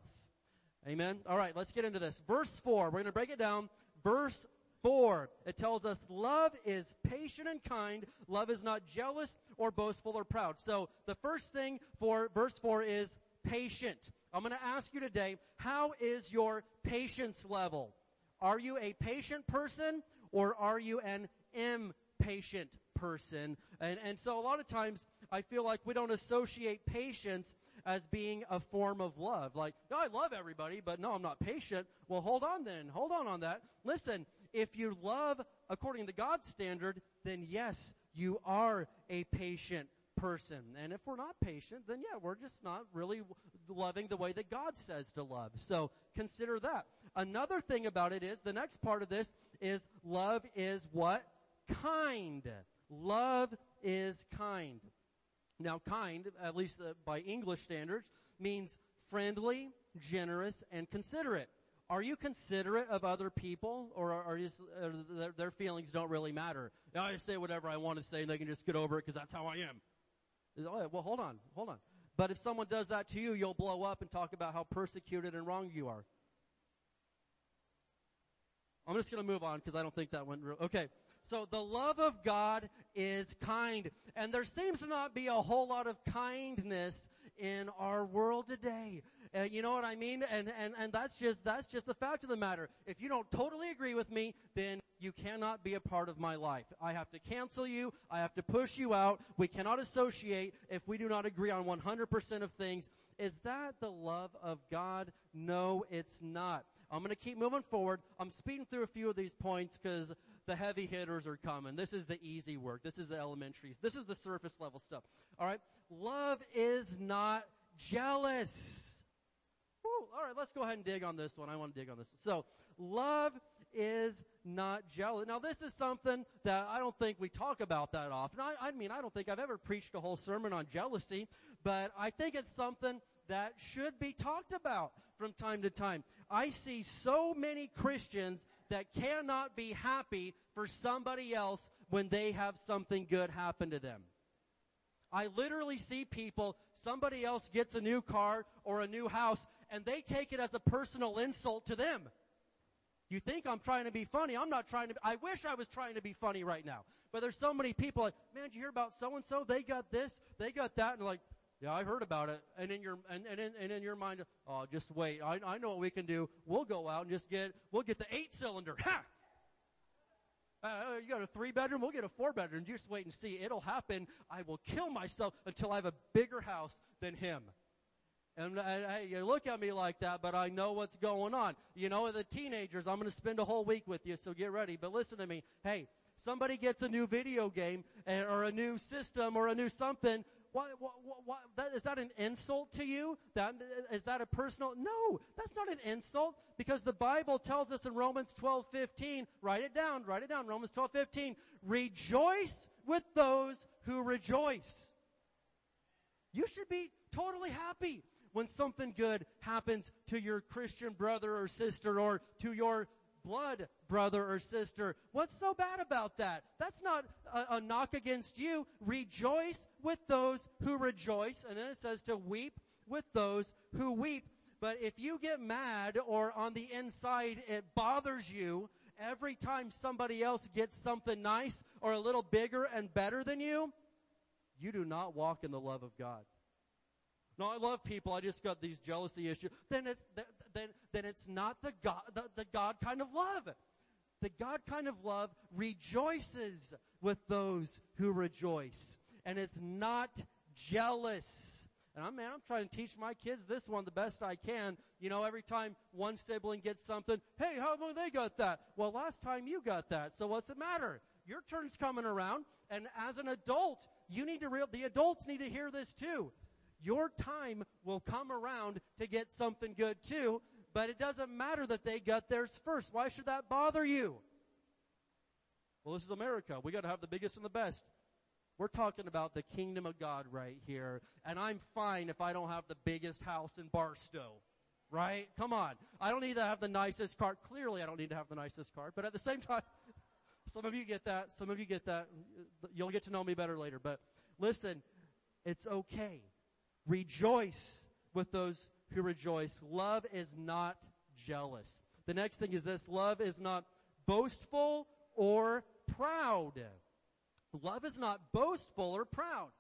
Amen. All right, let's get into this. Verse 4. We're going to break it down. Verse 4. It tells us love is patient and kind. Love is not jealous or boastful or proud. So the first thing for verse 4 is patient. I'm going to ask you today, how is your patience level? Are you a patient person or are you an impatient person? And, and so a lot of times I feel like we don't associate patience as being a form of love. Like, no, I love everybody, but no, I'm not patient. Well, hold on then. Hold on on that. Listen, if you love according to God's standard, then yes, you are a patient person. And if we're not patient, then yeah, we're just not really loving the way that God says to love. So consider that. Another thing about it is, the next part of this is love is what? kind. Love is kind. Now kind, at least uh, by English standards, means friendly, generous, and considerate. Are you considerate of other people, or are, you, or their, their, feelings don't really matter? I just say whatever I want to say, and they can just get over it because that's how I am. Oh, well, hold on, hold on. But if someone does that to you, you'll blow up and talk about how persecuted and wrong you are. I'm just going to move on because I don't think that went real. Okay. So the love of God is kind. And there seems to not be a whole lot of kindness in our world today. Uh, you know what I mean? And, and, and that's just, that's just the fact of the matter. If you don't totally agree with me, then you cannot be a part of my life. I have to cancel you. I have to push you out. We cannot associate if we do not agree on 100% of things. Is that the love of God? No, it's not. I'm going to keep moving forward. I'm speeding through a few of these points because the heavy hitters are coming. This is the easy work. This is the elementary. This is the surface level stuff. All right. Love is not jealous. Woo, all right, let's go ahead and dig on this one. I want to dig on this. One. So, love is not jealous. Now, this is something that I don't think we talk about that often. I, I mean, I don't think I've ever preached a whole sermon on jealousy, but I think it's something that should be talked about from time to time. I see so many Christians that cannot be happy for somebody else when they have something good happen to them. I literally see people, somebody else gets a new car or a new house and they take it as a personal insult to them. You think I'm trying to be funny. I'm not trying to, I wish I was trying to be funny right now. But there's so many people like, man, you hear about so and so? They got this, they got that, and like, yeah, I heard about it. And in your, and, and, in, and in your mind, oh, just wait. I, I know what we can do. We'll go out and just get, we'll get the eight cylinder. Ha! Uh, you got a three bedroom, we'll get a four bedroom. You just wait and see. It'll happen. I will kill myself until I have a bigger house than him. And hey, you look at me like that, but I know what's going on. You know, the teenagers, I'm going to spend a whole week with you, so get ready. But listen to me. Hey, somebody gets a new video game or a new system or a new something, what, what, what, that, is that an insult to you? That, is that a personal? No, that's not an insult because the Bible tells us in Romans 12, 15, write it down, write it down, Romans 12, 15, rejoice with those who rejoice. You should be totally happy when something good happens to your Christian brother or sister or to your blood brother or sister. What's so bad about that? That's not a, a, knock against you. Rejoice with those who rejoice. And then it says to weep with those who weep. But if you get mad or on the inside it bothers you every time somebody else gets something nice or a little bigger and better than you, you do not walk in the love of God. No, I love people. I just got these jealousy issues. Then it's, then, then it's not the God, the, the God kind of love. The God kind of love rejoices with those who rejoice. And it's not jealous. And I'm, man, I'm trying to teach my kids this one the best I can. You know, every time one sibling gets something, hey, how come they got that? Well, last time you got that, so what's the matter? Your turn's coming around, and as an adult, you need to real, the adults need to hear this too your time will come around to get something good too, but it doesn't matter that they got theirs first. Why should that bother you? Well, this is America. We gotta have the biggest and the best. We're talking about the kingdom of God right here, and I'm fine if I don't have the biggest house in Barstow. Right? Come on. I don't need to have the nicest car. Clearly I don't need to have the nicest car, but at the same time, some of you get that, some of you get that. You'll get to know me better later, but listen, it's okay. Rejoice with those who rejoice. Love is not jealous. The next thing is this. Love is not boastful or proud. Love is not boastful or proud.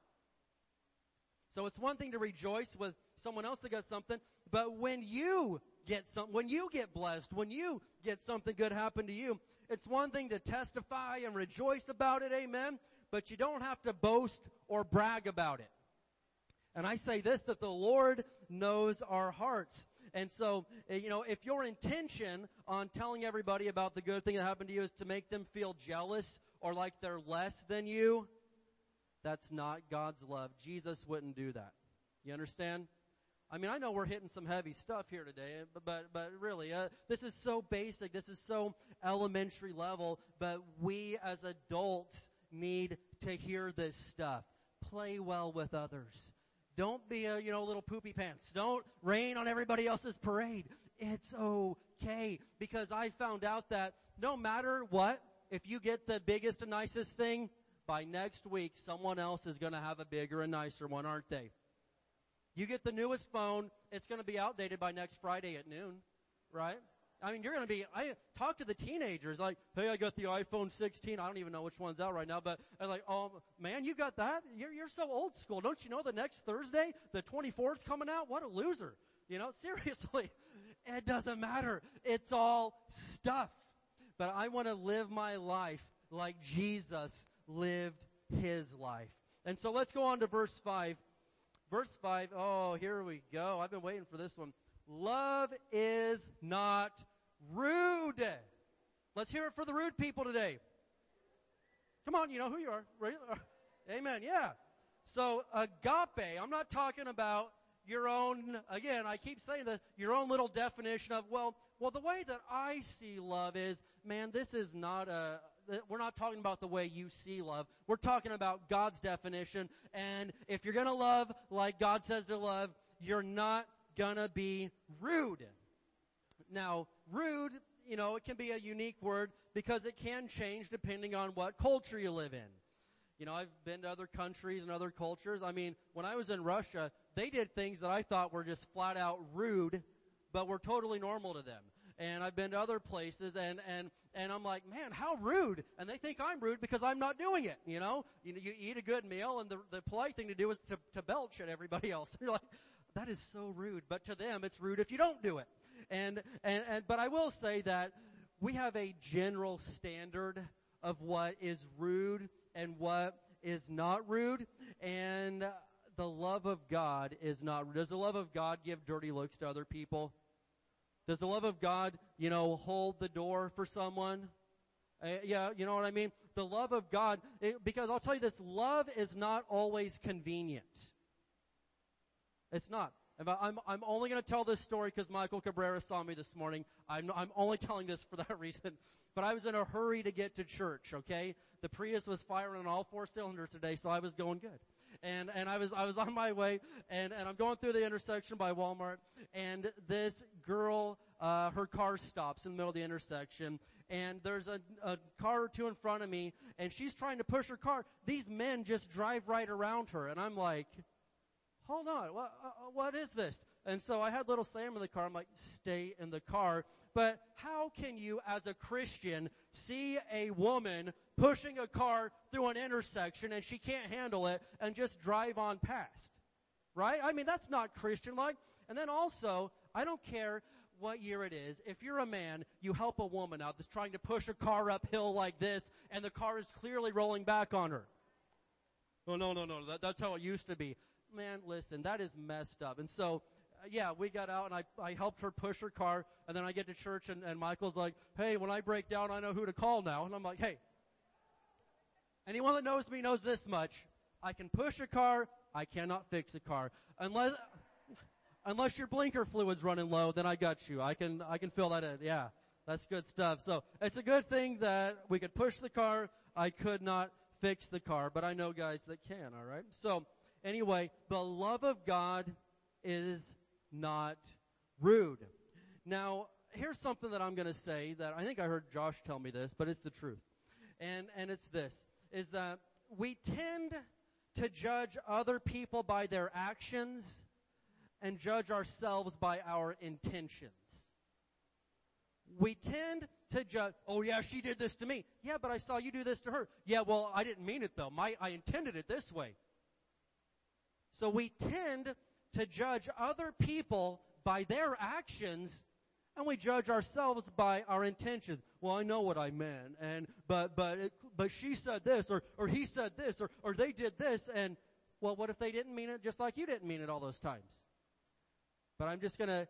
So it's one thing to rejoice with someone else that got something, but when you get some, when you get blessed, when you get something good happen to you, it's one thing to testify and rejoice about it, amen, but you don't have to boast or brag about it. And I say this, that the Lord knows our hearts. And so, eh, you know, if your intention on telling everybody about the good thing that happened to you is to make them feel jealous or like they're less than you, that's not God's love. Jesus wouldn't do that. You understand? I mean, I know we're hitting some heavy stuff here today, but, but, but really, uh, this is so basic, this is so elementary level, but we as adults need to hear this stuff. Play well with others. Don't be a, you know, little poopy pants. Don't rain on everybody else's parade. It's okay. Because I found out that no matter what, if you get the biggest and nicest thing, by next week, someone else is gonna have a bigger and nicer one, aren't they? You get the newest phone, it's gonna be outdated by next Friday at noon, right? I mean, you're gonna be, I talk to the teenagers like, hey, I got the iPhone 16. I don't even know which one's out right now, but I'm like, oh man, you got that? You're, you're so old school. Don't you know the next Thursday, the 24th's coming out? What a loser. You know, seriously, it doesn't matter. It's all stuff. But I want to live my life like Jesus lived his life. And so let's go on to verse 5. Verse 5, oh, here we go. I've been waiting for this one. Love is not rude. Let's hear it for the rude people today. Come on, you know who you are. Amen. Yeah. So agape, I'm not talking about your own, again, I keep saying that, your own little definition of, well, well, the way that I see love is, man, this is not a, we're not talking about the way you see love. We're talking about God's definition. And if you're gonna love like God says to love, you're not gonna be rude. Now, rude, you know, it can be a unique word because it can change depending on what culture you live in. You know, I've been to other countries and other cultures. I mean, when I was in Russia, they did things that I thought were just flat out rude, but were totally normal to them. And I've been to other places and, and, and I'm like, man, how rude. And they think I'm rude because I'm not doing it, you know? You, you eat a good meal and the, the polite thing to do is to, to belch at everybody else. You're like, that is so rude. But to them, it's rude if you don't do it. And, and, and, but I will say that we have a general standard of what is rude and what is not rude. And the love of God is not. Does the love of God give dirty looks to other people? Does the love of God, you know, hold the door for someone? Uh, yeah, you know what I mean? The love of God, it, because I'll tell you this, love is not always convenient. It's not. I'm, I'm only going to tell this story because Michael Cabrera saw me this morning. I'm, I'm only telling this for that reason. But I was in a hurry to get to church, okay? The Prius was firing on all four cylinders today, so I was going good. And, and I was, I was on my way, and, and I'm going through the intersection by Walmart, and this girl, uh, her car stops in the middle of the intersection, and there's a, a car or two in front of me, and she's trying to push her car. These men just drive right around her, and I'm like, hold on, what, uh, uh, what is this? And so I had little Sam in the car. I'm like, stay in the car. But how can you, as a Christian, see a woman pushing a car through an intersection and she can't handle it and just drive on past? Right? I mean, that's not Christian like. And then also, I don't care what year it is. If you're a man, you help a woman out that's trying to push a car uphill like this and the car is clearly rolling back on her. Oh no, no, no, that, that's how it used to be man, listen, that is messed up. And so, uh, yeah, we got out and I, I helped her push her car and then I get to church and, and Michael's like, hey, when I break down, I know who to call now. And I'm like, hey, anyone that knows me knows this much. I can push a car, I cannot fix a car. Unless, unless your blinker fluid's running low, then I got you. I can, I can fill that in. Yeah. That's good stuff. So it's a good thing that we could push the car. I could not fix the car, but I know guys that can, alright? So, Anyway, the love of God is not rude. Now, here's something that I'm gonna say that I think I heard Josh tell me this, but it's the truth. And, and it's this, is that we tend to judge other people by their actions and judge ourselves by our intentions. We tend to judge, oh yeah, she did this to me. Yeah, but I saw you do this to her. Yeah, well, I didn't mean it though. My, I intended it this way. So we tend to judge other people by their actions and we judge ourselves by our intentions. Well, I know what I meant and, but, but, it, but she said this or, or he said this or, or they did this and, well, what if they didn't mean it just like you didn't mean it all those times? But I'm just gonna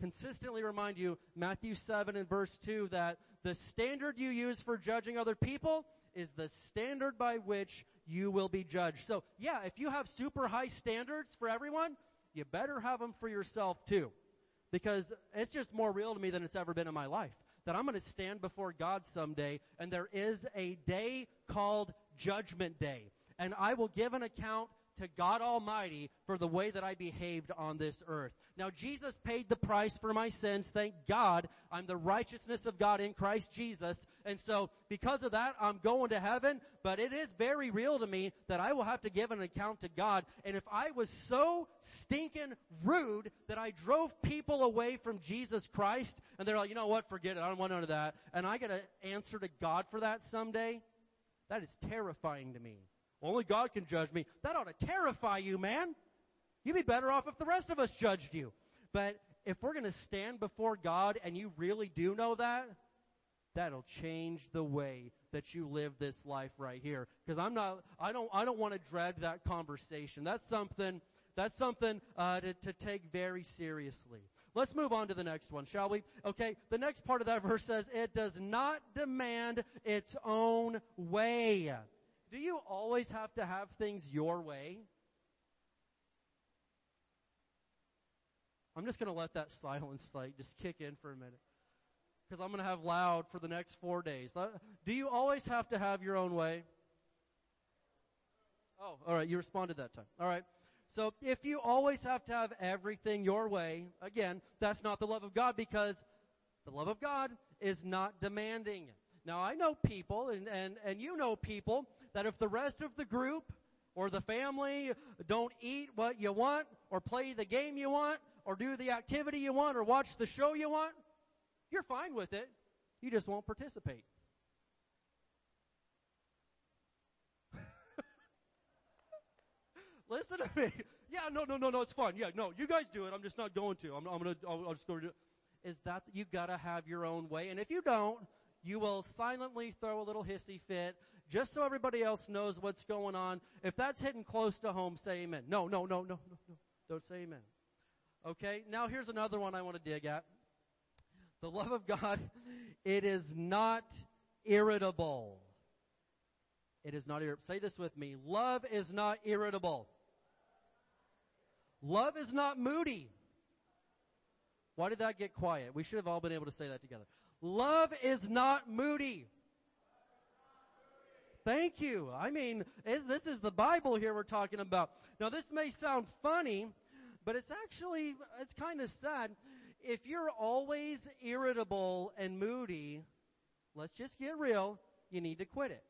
consistently remind you, Matthew 7 and verse 2, that the standard you use for judging other people is the standard by which you will be judged. So yeah, if you have super high standards for everyone, you better have them for yourself too. Because it's just more real to me than it's ever been in my life. That I'm going to stand before God someday and there is a day called Judgment Day. And I will give an account to God Almighty for the way that I behaved on this earth. Now Jesus paid the price for my sins. Thank God. I'm the righteousness of God in Christ Jesus. And so because of that, I'm going to heaven, but it is very real to me that I will have to give an account to God. And if I was so stinking rude that I drove people away from Jesus Christ and they're like, you know what, forget it. I don't want none of that. And I gotta answer to God for that someday. That is terrifying to me. Only God can judge me. That ought to terrify you, man. You'd be better off if the rest of us judged you. But if we're gonna stand before God and you really do know that, that'll change the way that you live this life right here. Cause I'm not, I don't, I don't want to dread that conversation. That's something, that's something, uh, to, to take very seriously. Let's move on to the next one, shall we? Okay, the next part of that verse says, it does not demand its own way. Do you always have to have things your way? I'm just gonna let that silence like just kick in for a minute. Cause I'm gonna have loud for the next four days. Do you always have to have your own way? Oh, alright, you responded that time. Alright. So if you always have to have everything your way, again, that's not the love of God because the love of God is not demanding. Now I know people and, and, and you know people that if the rest of the group or the family don't eat what you want or play the game you want or do the activity you want or watch the show you want, you're fine with it. You just won't participate. Listen to me. Yeah, no, no, no, no, it's fine. Yeah, no, you guys do it. I'm just not going to. I'm, I'm gonna, I'll, I'll just go do it. Is that you gotta have your own way. And if you don't, you will silently throw a little hissy fit just so everybody else knows what's going on. If that's hitting close to home, say amen. No, no, no, no, no, no. Don't say amen. Okay, now here's another one I want to dig at. The love of God, it is not irritable. It is not irritable. Say this with me. Love is not irritable. Love is not moody. Why did that get quiet? We should have all been able to say that together. Love is not moody. Thank you. I mean, this is the Bible here we're talking about. Now this may sound funny, but it's actually, it's kind of sad. If you're always irritable and moody, let's just get real, you need to quit it.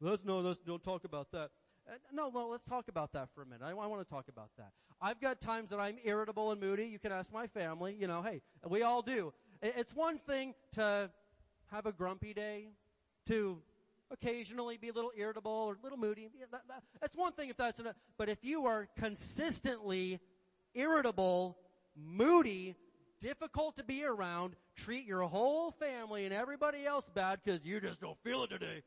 Let's no, let's don't talk about that. Uh, no, no, let's talk about that for a minute. I, I want to talk about that. I've got times that I'm irritable and moody. You can ask my family. You know, hey, we all do. It's one thing to have a grumpy day, to occasionally be a little irritable or a little moody. That, that, that's one thing if that's enough. But if you are consistently irritable, moody, difficult to be around, treat your whole family and everybody else bad because you just don't feel it today.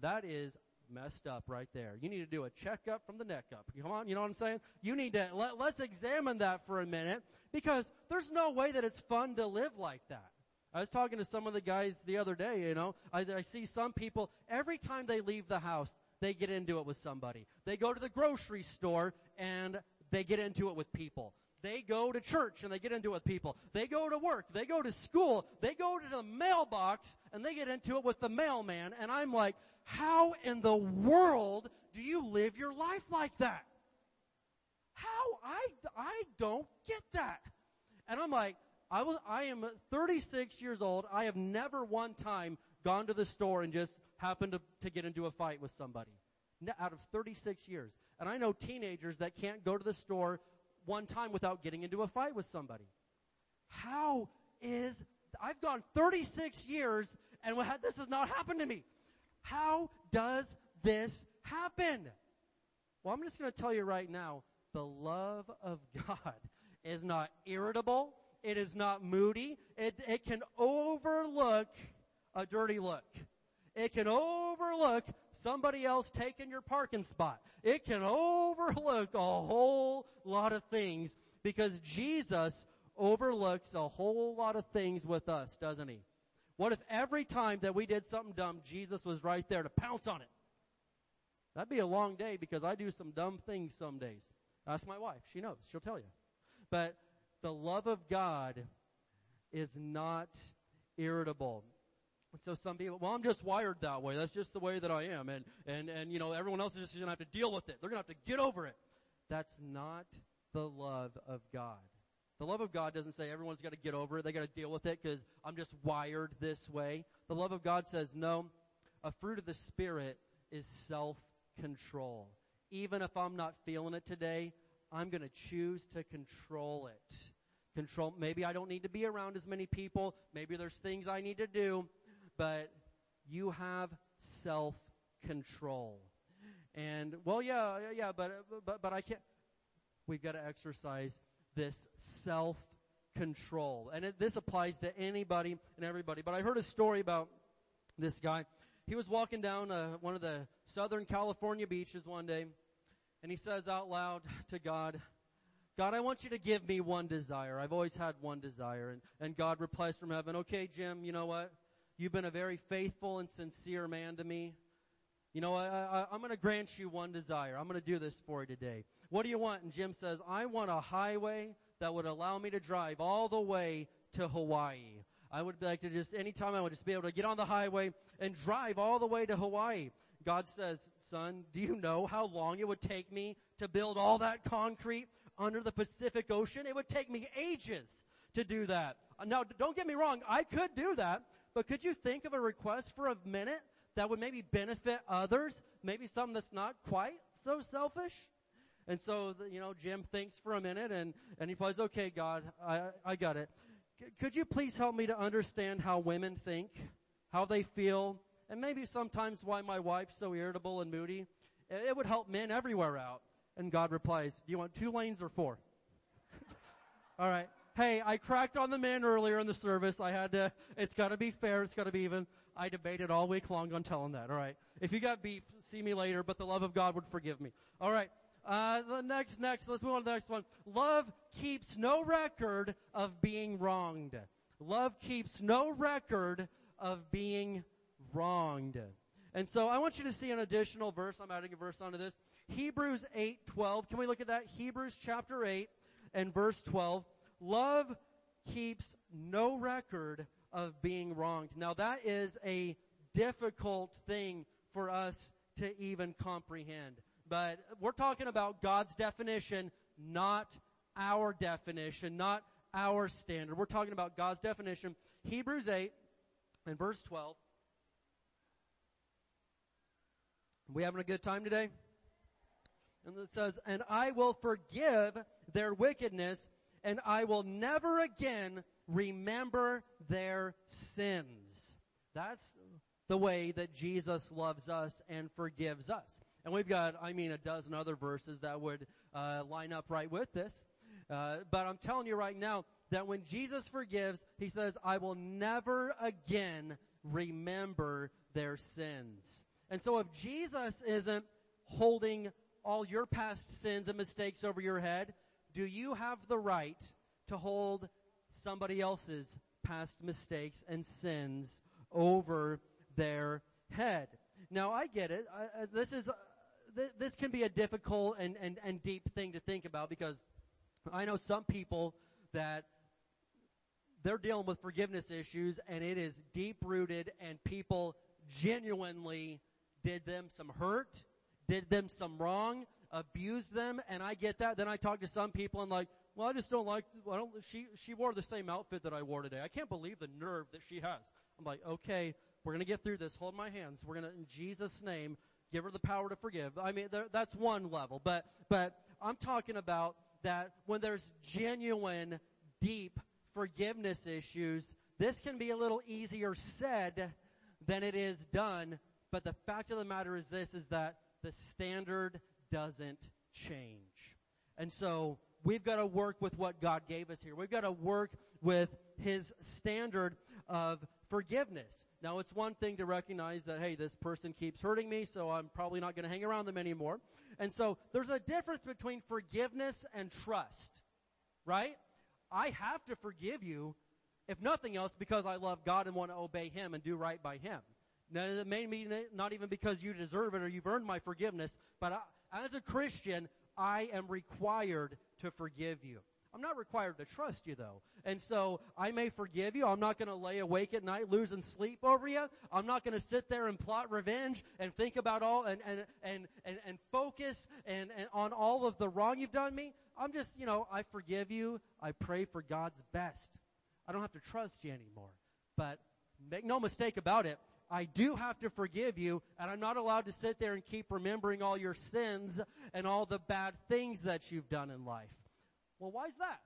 That is messed up right there. You need to do a checkup from the neck up. Come on, you know what I'm saying? You need to, let, let's examine that for a minute because there's no way that it's fun to live like that. I was talking to some of the guys the other day, you know, I, I see some people, every time they leave the house, they get into it with somebody. They go to the grocery store and they get into it with people. They go to church and they get into it with people. They go to work. They go to school. They go to the mailbox and they get into it with the mailman. And I'm like, how in the world do you live your life like that? How? I, I don't get that. And I'm like, I was, I am 36 years old. I have never one time gone to the store and just happened to, to get into a fight with somebody. Out of 36 years. And I know teenagers that can't go to the store one time without getting into a fight with somebody. How is, I've gone 36 years and this has not happened to me. How does this happen? Well, I'm just going to tell you right now, the love of God is not irritable. It is not moody. It, it can overlook a dirty look. It can overlook somebody else taking your parking spot. It can overlook a whole lot of things because Jesus overlooks a whole lot of things with us, doesn't he? What if every time that we did something dumb, Jesus was right there to pounce on it? That'd be a long day because I do some dumb things some days. Ask my wife. She knows. She'll tell you. But the love of God is not irritable. And so some people, well, I'm just wired that way. That's just the way that I am. And, and, and, you know, everyone else is just gonna have to deal with it. They're gonna have to get over it. That's not the love of God. The love of God doesn't say everyone's gotta get over it. They gotta deal with it because I'm just wired this way. The love of God says, no, a fruit of the Spirit is self-control. Even if I'm not feeling it today, I'm gonna choose to control it. Control, maybe I don't need to be around as many people. Maybe there's things I need to do, but you have self-control. And, well, yeah, yeah, but, but, but I can't, we've got to exercise this self-control. And it, this applies to anybody and everybody. But I heard a story about this guy. He was walking down uh, one of the Southern California beaches one day, and he says out loud to God, God, I want you to give me one desire. I've always had one desire. And, and God replies from heaven, okay, Jim, you know what? You've been a very faithful and sincere man to me. You know, I, I'm going to grant you one desire. I'm going to do this for you today. What do you want? And Jim says, I want a highway that would allow me to drive all the way to Hawaii. I would like to just, anytime I would just be able to get on the highway and drive all the way to Hawaii. God says, son, do you know how long it would take me to build all that concrete under the Pacific Ocean? It would take me ages to do that. Now, don't get me wrong, I could do that, but could you think of a request for a minute that would maybe benefit others? Maybe something that's not quite so selfish? And so, you know, Jim thinks for a minute and, and he plays, okay, God, I, I got it. C- could you please help me to understand how women think, how they feel, and maybe sometimes why my wife's so irritable and moody? It would help men everywhere out. And God replies, do you want two lanes or four? All right. Hey, I cracked on the men earlier in the service. I had to, it's gotta be fair, it's gotta be even. I debated all week long on telling that, alright. If you got beef, see me later, but the love of God would forgive me. Alright. Uh, the next, next, let's move on to the next one. Love keeps no record of being wronged. Love keeps no record of being wronged. And so I want you to see an additional verse. I'm adding a verse onto this. Hebrews 8, 12. Can we look at that? Hebrews chapter 8 and verse 12. Love keeps no record of being wronged. Now that is a difficult thing for us to even comprehend. But we're talking about God's definition, not our definition, not our standard. We're talking about God's definition. Hebrews 8 and verse 12. We having a good time today? And it says, and I will forgive their wickedness and I will never again remember their sins. That's the way that Jesus loves us and forgives us. And we've got, I mean, a dozen other verses that would uh, line up right with this. Uh, but I'm telling you right now that when Jesus forgives, He says, "I will never again remember their sins." And so, if Jesus isn't holding all your past sins and mistakes over your head, do you have the right to hold somebody else's past mistakes and sins over their head? Now I get it. I, this is, uh, th- this can be a difficult and, and, and deep thing to think about because I know some people that they're dealing with forgiveness issues and it is deep rooted and people genuinely did them some hurt, did them some wrong, abused them, and I get that. Then I talk to some people and like, well, I just don't like, I don't, she, she wore the same outfit that I wore today. I can't believe the nerve that she has. I'm like, okay, we're gonna get through this. Hold my hands. We're gonna, in Jesus' name, give her the power to forgive. I mean, there, that's one level, but, but I'm talking about that when there's genuine, deep forgiveness issues, this can be a little easier said than it is done. But the fact of the matter is this, is that the standard doesn't change. And so we've got to work with what God gave us here. We've got to work with His standard of forgiveness. Now it's one thing to recognize that, hey, this person keeps hurting me, so I'm probably not going to hang around them anymore. And so there's a difference between forgiveness and trust. Right? I have to forgive you, if nothing else, because I love God and want to obey Him and do right by Him. Now, it may be not even because you deserve it or you've earned my forgiveness, but I, as a Christian, I am required to forgive you. I'm not required to trust you though. And so I may forgive you. I'm not going to lay awake at night losing sleep over you. I'm not going to sit there and plot revenge and think about all and, and, and, and, and focus and, and on all of the wrong you've done me. I'm just, you know, I forgive you. I pray for God's best. I don't have to trust you anymore. But make no mistake about it. I do have to forgive you and I'm not allowed to sit there and keep remembering all your sins and all the bad things that you've done in life. Well, why is that?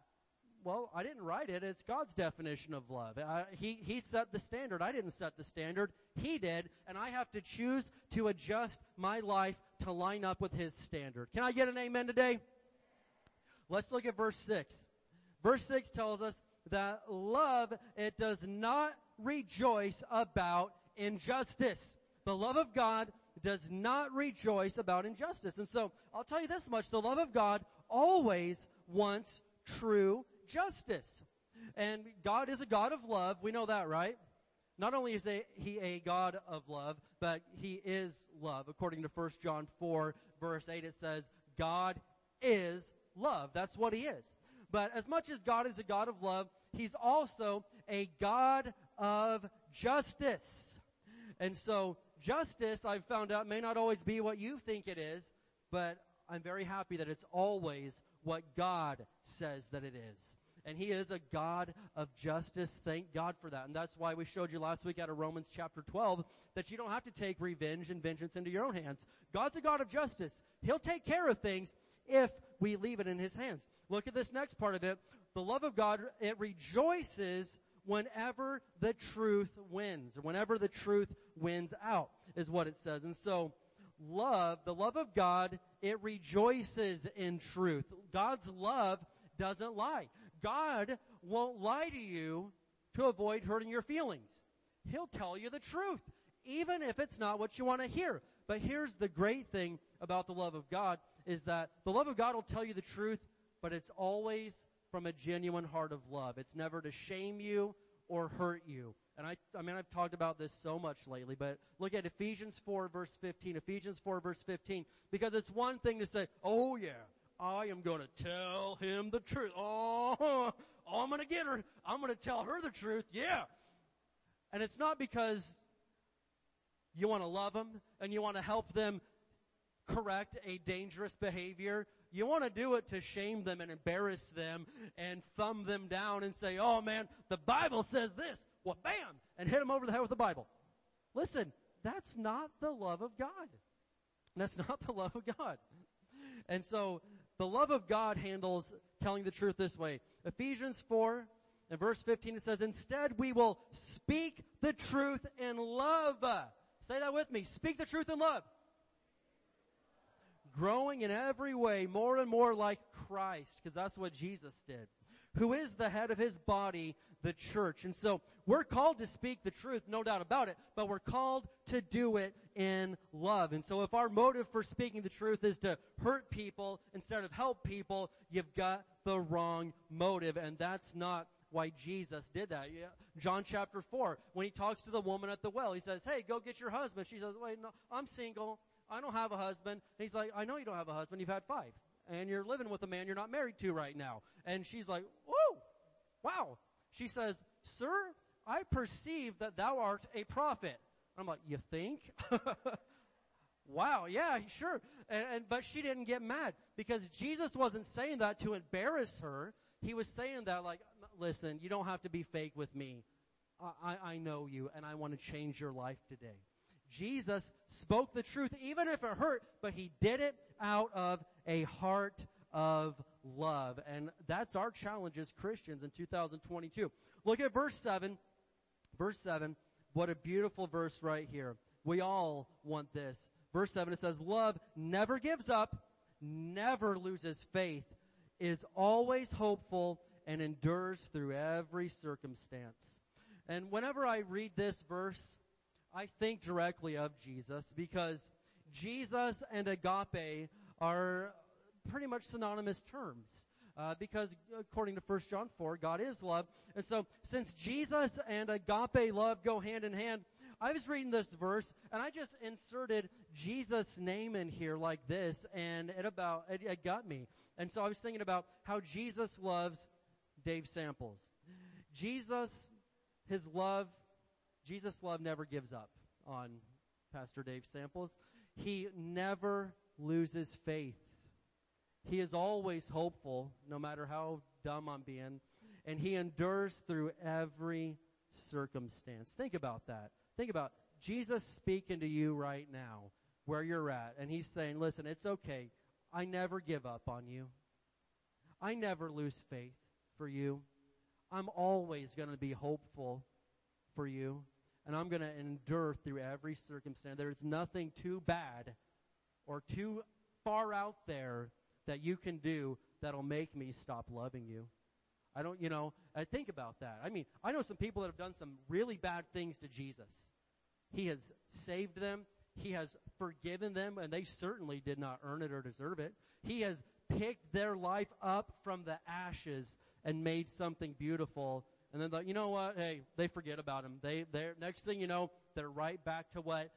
Well, I didn't write it. It's God's definition of love. Uh, he, he set the standard. I didn't set the standard. He did. And I have to choose to adjust my life to line up with His standard. Can I get an amen today? Let's look at verse 6. Verse 6 tells us that love, it does not rejoice about injustice. The love of God does not rejoice about injustice. And so, I'll tell you this much, the love of God always wants true justice. And God is a God of love. We know that, right? Not only is he a God of love, but he is love. According to 1 John 4 verse 8, it says, God is love. That's what he is. But as much as God is a God of love, he's also a God of justice. And so justice, I've found out, may not always be what you think it is, but I'm very happy that it's always what God says that it is. And He is a God of justice. Thank God for that. And that's why we showed you last week out of Romans chapter 12 that you don't have to take revenge and vengeance into your own hands. God's a God of justice. He'll take care of things if we leave it in His hands. Look at this next part of it. The love of God, it rejoices whenever the truth wins, whenever the truth wins out, is what it says. And so, love, the love of God, it rejoices in truth. God's love doesn't lie. God won't lie to you to avoid hurting your feelings. He'll tell you the truth, even if it's not what you want to hear. But here's the great thing about the love of God is that the love of God will tell you the truth, but it's always from a genuine heart of love. It's never to shame you or hurt you. And I, I mean, I've talked about this so much lately, but look at Ephesians 4 verse 15. Ephesians 4 verse 15. Because it's one thing to say, oh yeah, I am gonna tell him the truth. Oh, I'm gonna get her. I'm gonna tell her the truth. Yeah. And it's not because you want to love them and you want to help them correct a dangerous behavior. You want to do it to shame them and embarrass them and thumb them down and say, oh man, the Bible says this. Well, bam! And hit them over the head with the Bible. Listen, that's not the love of God. That's not the love of God. And so, the love of God handles telling the truth this way. Ephesians 4 and verse 15 it says, instead we will speak the truth in love. Say that with me. Speak the truth in love growing in every way more and more like Christ, because that's what Jesus did, who is the head of his body, the church. And so we're called to speak the truth, no doubt about it, but we're called to do it in love. And so if our motive for speaking the truth is to hurt people instead of help people, you've got the wrong motive, and that's not why Jesus did that. Yeah. John chapter 4, when he talks to the woman at the well, he says, hey, go get your husband. She says, wait, no, I'm single. I don't have a husband. And he's like, I know you don't have a husband. You've had five. And you're living with a man you're not married to right now. And she's like, whoa, wow. She says, sir, I perceive that thou art a prophet. I'm like, you think? wow, yeah, sure. And, and, but she didn't get mad because Jesus wasn't saying that to embarrass her. He was saying that like, listen, you don't have to be fake with me. I, I know you and I want to change your life today. Jesus spoke the truth, even if it hurt, but he did it out of a heart of love. And that's our challenge as Christians in 2022. Look at verse 7. Verse 7. What a beautiful verse right here. We all want this. Verse 7, it says, Love never gives up, never loses faith, is always hopeful, and endures through every circumstance. And whenever I read this verse, I think directly of Jesus because Jesus and agape are pretty much synonymous terms. Uh, because according to 1 John 4, God is love. And so since Jesus and agape love go hand in hand, I was reading this verse and I just inserted Jesus' name in here like this and it about, it, it got me. And so I was thinking about how Jesus loves Dave Samples. Jesus, his love, Jesus' love never gives up on Pastor Dave Samples. He never loses faith. He is always hopeful, no matter how dumb I'm being, and he endures through every circumstance. Think about that. Think about Jesus speaking to you right now, where you're at, and he's saying, listen, it's okay. I never give up on you. I never lose faith for you. I'm always going to be hopeful for you, and I'm going to endure through every circumstance. There's nothing too bad or too far out there that you can do that'll make me stop loving you. I don't, you know, I think about that. I mean, I know some people that have done some really bad things to Jesus. He has saved them. He has forgiven them, and they certainly did not earn it or deserve it. He has picked their life up from the ashes and made something beautiful. And then thought, you know what? Hey, they forget about him. They, they're, next thing you know, they're right back to what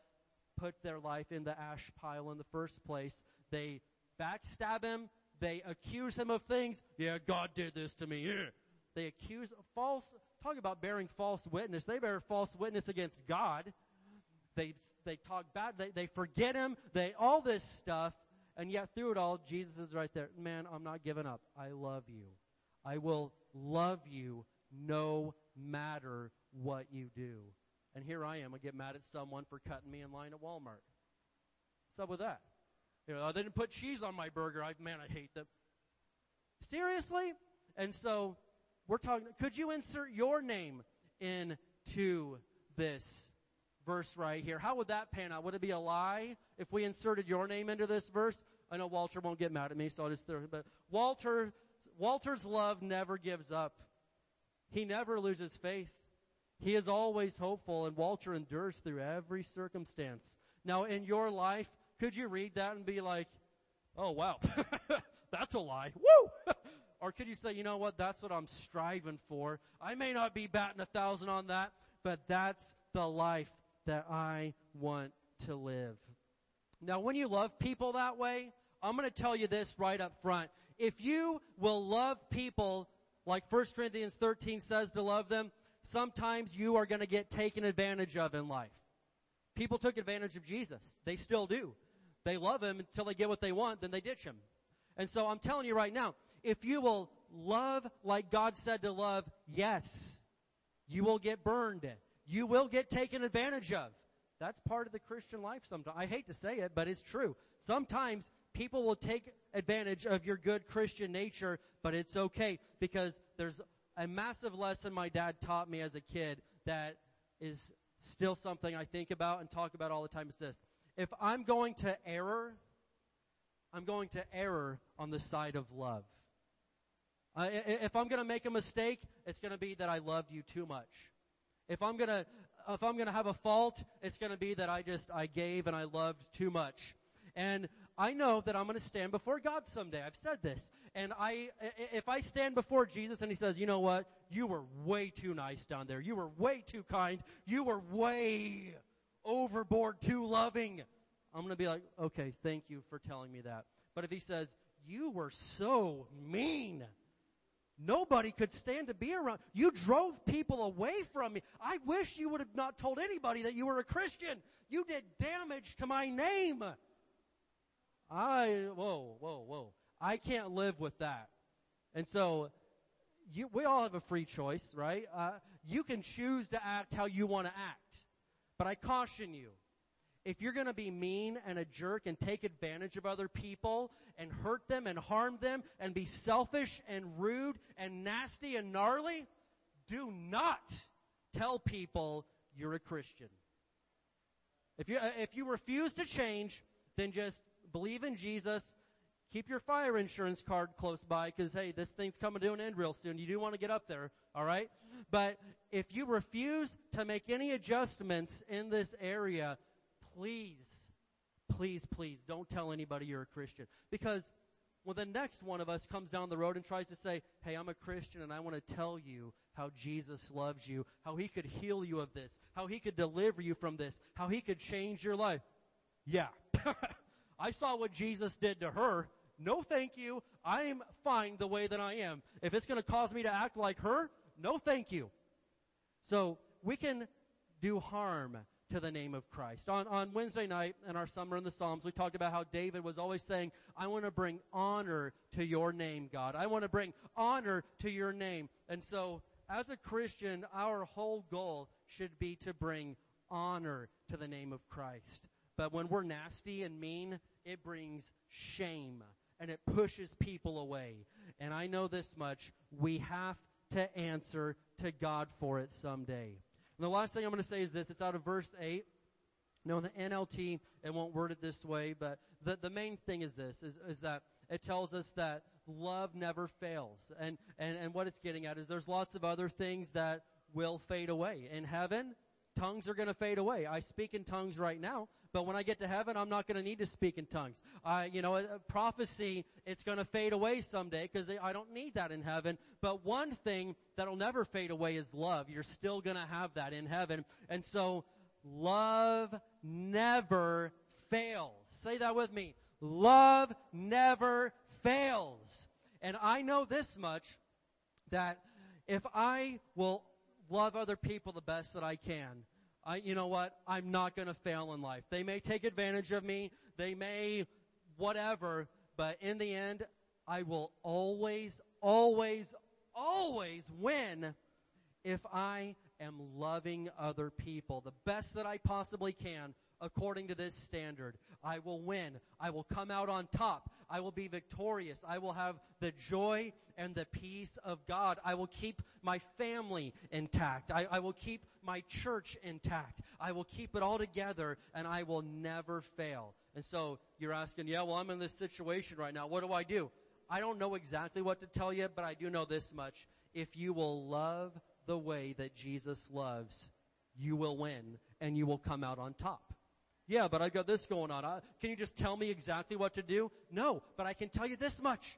put their life in the ash pile in the first place. They backstab him. They accuse him of things. Yeah, God did this to me. Yeah. They accuse false, talk about bearing false witness. They bear false witness against God. They, they talk bad. They, they forget him. They, all this stuff. And yet through it all, Jesus is right there. Man, I'm not giving up. I love you. I will love you no matter what you do. And here I am. I get mad at someone for cutting me in line at Walmart. What's up with that? You know, they didn't put cheese on my burger. I, man, I hate them. Seriously? And so, we're talking, could you insert your name into this verse right here? How would that pan out? Would it be a lie if we inserted your name into this verse? I know Walter won't get mad at me, so I'll just throw it, but Walter, Walter's love never gives up. He never loses faith. He is always hopeful and Walter endures through every circumstance. Now in your life, could you read that and be like, oh wow, that's a lie. Woo! or could you say, you know what, that's what I'm striving for. I may not be batting a thousand on that, but that's the life that I want to live. Now when you love people that way, I'm gonna tell you this right up front. If you will love people like 1 Corinthians 13 says to love them, sometimes you are gonna get taken advantage of in life. People took advantage of Jesus. They still do. They love him until they get what they want, then they ditch him. And so I'm telling you right now, if you will love like God said to love, yes, you will get burned. You will get taken advantage of. That's part of the Christian life sometimes. I hate to say it, but it's true. Sometimes people will take advantage of your good Christian nature, but it's okay because there's a massive lesson my dad taught me as a kid that is still something I think about and talk about all the time is this. If I'm going to error, I'm going to error on the side of love. Uh, if I'm going to make a mistake, it's going to be that I loved you too much. If I'm going to, if I'm going to have a fault, it's going to be that I just, I gave and I loved too much. And I know that I'm going to stand before God someday. I've said this. And I, if I stand before Jesus and he says, you know what? You were way too nice down there. You were way too kind. You were way overboard too loving. I'm going to be like, okay, thank you for telling me that. But if he says, you were so mean. Nobody could stand to be around. You drove people away from me. I wish you would have not told anybody that you were a Christian. You did damage to my name. I, whoa, whoa, whoa. I can't live with that. And so, you, we all have a free choice, right? Uh, you can choose to act how you want to act. But I caution you, if you're gonna be mean and a jerk and take advantage of other people and hurt them and harm them and be selfish and rude and nasty and gnarly, do not tell people you're a Christian. If you, if you refuse to change, then just believe in Jesus, keep your fire insurance card close by because hey, this thing's coming to an end real soon. You do want to get up there, alright? But if you refuse to make any adjustments in this area, please, please, please don't tell anybody you're a Christian. Because when the next one of us comes down the road and tries to say, hey, I'm a Christian and I want to tell you how Jesus loves you, how he could heal you of this, how he could deliver you from this, how he could change your life. Yeah. I saw what Jesus did to her. No thank you. I'm fine the way that I am. If it's going to cause me to act like her, no thank you. So we can do harm to the name of Christ. On, on Wednesday night in our Summer in the Psalms, we talked about how David was always saying, I want to bring honor to your name, God. I want to bring honor to your name. And so, as a Christian, our whole goal should be to bring honor to the name of Christ. But when we're nasty and mean, it brings shame and it pushes people away. And I know this much, we have to answer to God for it someday. And the last thing I'm going to say is this. It's out of verse 8. Now in the NLT, it won't word it this way, but the, the main thing is this, is, is that it tells us that love never fails. And, and, and what it's getting at is there's lots of other things that will fade away. In heaven, tongues are going to fade away. I speak in tongues right now, but when I get to heaven, I'm not going to need to speak in tongues. I, you know, a, prophecy, it's going to fade away someday because I don't need that in heaven. But one thing that'll never fade away is love. You're still going to have that in heaven. And so, love never fails. Say that with me. Love never fails. And I know this much, that if I will love other people the best that I can. I, you know what? I'm not going to fail in life. They may take advantage of me. They may whatever, but in the end, I will always, always, always win if I am loving other people the best that I possibly can according to this standard. I will win. I will come out on top. I will be victorious. I will have the joy and the peace of God. I will keep my family intact. I, I, will keep my church intact. I will keep it all together and I will never fail. And so you're asking, yeah, well, I'm in this situation right now. What do I do? I don't know exactly what to tell you, but I do know this much. If you will love the way that Jesus loves, you will win and you will come out on top. Yeah, but I got this going on. Uh, can you just tell me exactly what to do? No, but I can tell you this much.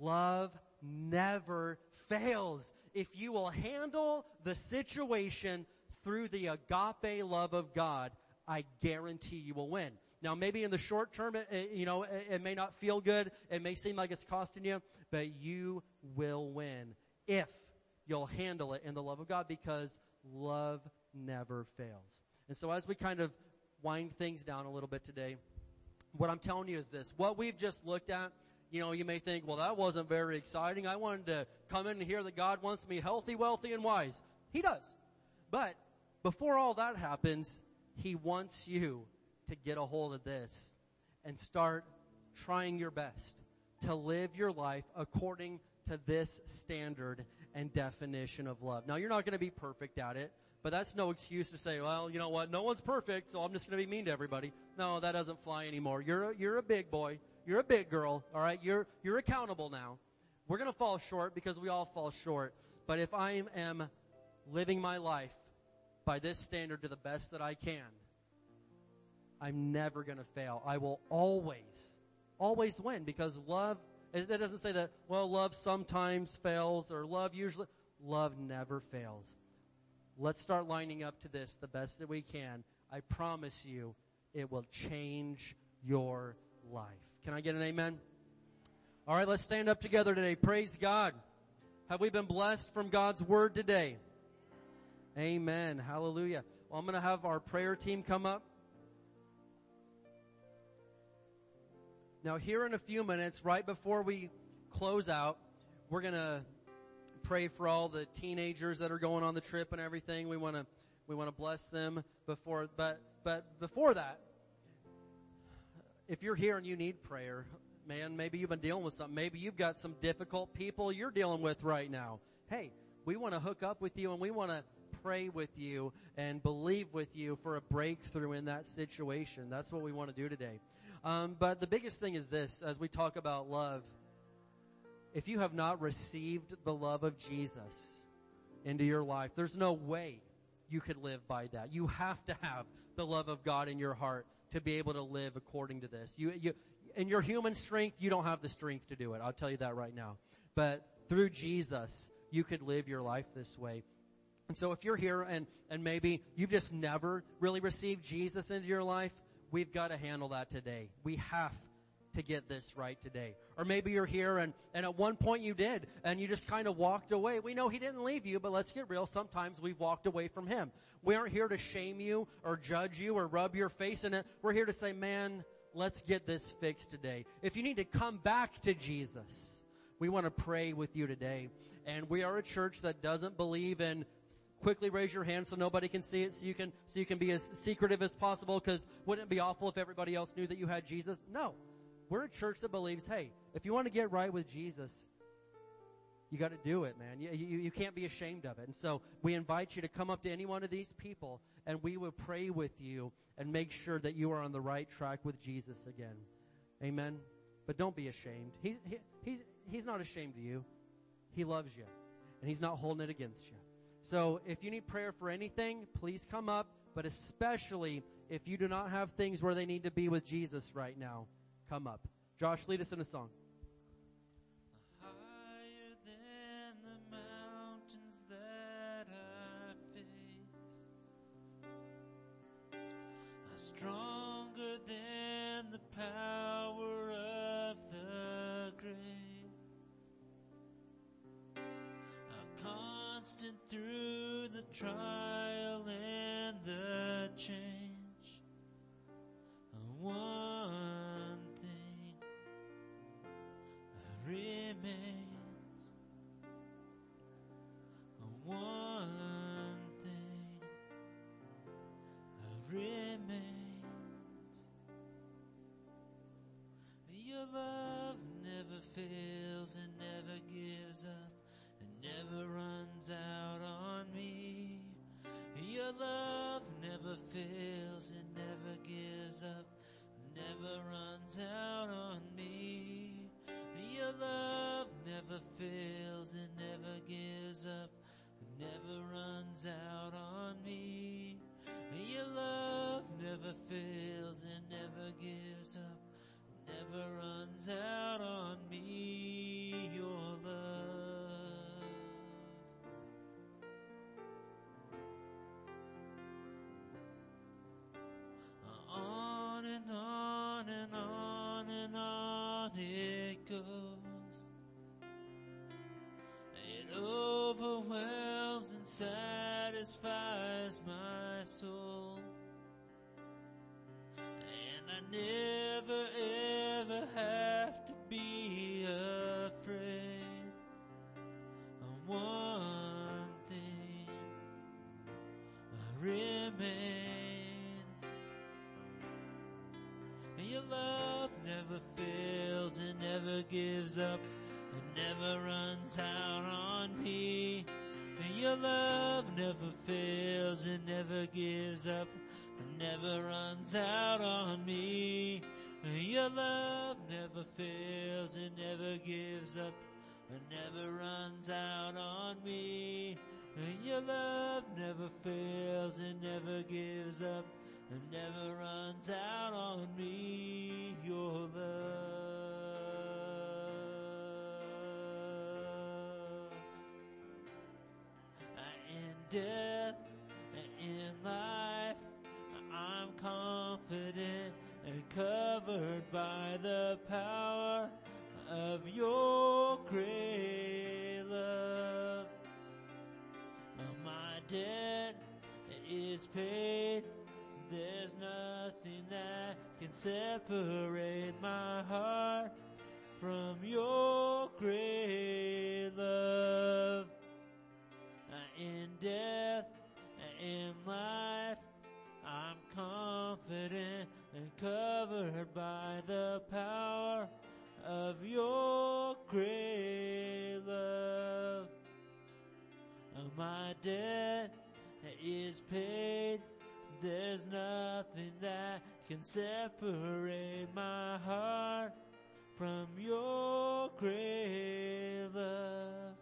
Love never fails. If you will handle the situation through the agape love of God, I guarantee you will win. Now maybe in the short term, it, it, you know, it, it may not feel good. It may seem like it's costing you, but you will win if you'll handle it in the love of God because love never fails. And so as we kind of wind things down a little bit today. What I'm telling you is this. What we've just looked at, you know, you may think, well, that wasn't very exciting. I wanted to come in and hear that God wants me healthy, wealthy, and wise. He does. But before all that happens, He wants you to get a hold of this and start trying your best to live your life according to this standard and definition of love. Now, you're not going to be perfect at it. But that's no excuse to say, well, you know what? No one's perfect, so I'm just going to be mean to everybody. No, that doesn't fly anymore. You're a, you're a big boy. You're a big girl. All right. You're, you're accountable now. We're going to fall short because we all fall short. But if I am living my life by this standard to the best that I can, I'm never going to fail. I will always, always win because love, it doesn't say that, well, love sometimes fails or love usually, love never fails. Let's start lining up to this the best that we can. I promise you, it will change your life. Can I get an amen? All right, let's stand up together today. Praise God. Have we been blessed from God's word today? Amen. Hallelujah. Well, I'm going to have our prayer team come up. Now, here in a few minutes, right before we close out, we're going to pray for all the teenagers that are going on the trip and everything. We want to we want to bless them before but but before that if you're here and you need prayer, man, maybe you've been dealing with something. Maybe you've got some difficult people you're dealing with right now. Hey, we want to hook up with you and we want to pray with you and believe with you for a breakthrough in that situation. That's what we want to do today. Um, but the biggest thing is this, as we talk about love, if you have not received the love of Jesus into your life, there's no way you could live by that. You have to have the love of God in your heart to be able to live according to this. You, you, in your human strength, you don't have the strength to do it. I'll tell you that right now. But through Jesus, you could live your life this way. And so if you're here and, and maybe you've just never really received Jesus into your life, we've got to handle that today. We have to get this right today. Or maybe you're here and, and at one point you did and you just kind of walked away. We know he didn't leave you, but let's get real. Sometimes we've walked away from him. We aren't here to shame you or judge you or rub your face in it. We're here to say, man, let's get this fixed today. If you need to come back to Jesus, we want to pray with you today. And we are a church that doesn't believe in quickly raise your hand so nobody can see it so you can, so you can be as secretive as possible because wouldn't it be awful if everybody else knew that you had Jesus? No. We're a church that believes, hey, if you want to get right with Jesus, you got to do it, man. You, you, you, can't be ashamed of it. And so we invite you to come up to any one of these people and we will pray with you and make sure that you are on the right track with Jesus again. Amen. But don't be ashamed. He, he, he's, he's not ashamed of you. He loves you and he's not holding it against you. So if you need prayer for anything, please come up, but especially if you do not have things where they need to be with Jesus right now come up. Josh, lead us in a song. Higher than the mountains that I face, stronger than the power of the grave, constant through the trial and the change. One out on me your love never fails and never gives up never runs out on me your love never fails and never gives up, never runs out on me. Your love never fails and never gives up, never runs out on me. Satisfies my soul. And I never ever have to be afraid of one thing remains. And your love never fails and never gives up and never runs out on me. And your love never fails and never gives up and never runs out on me. Your love never fails and never gives up and never runs out on me. Your love never fails and never gives up and never runs out on me. Your love. Death and in life, I'm confident and covered by the power of your great love. My debt is paid. There's nothing that can separate my heart from your great love. Death and in life, I'm confident and covered by the power of your great love. Uh, my debt is paid. There's nothing that can separate my heart from your great love.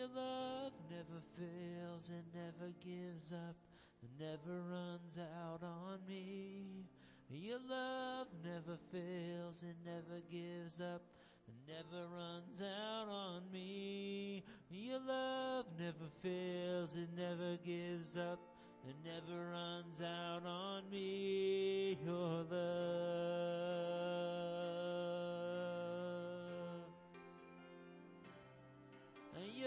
Your love never fails and never gives up and never runs out on me. Your love never fails, it never gives up, it never runs out on me. Your love never fails, it never gives up, it never runs out on me. Your love.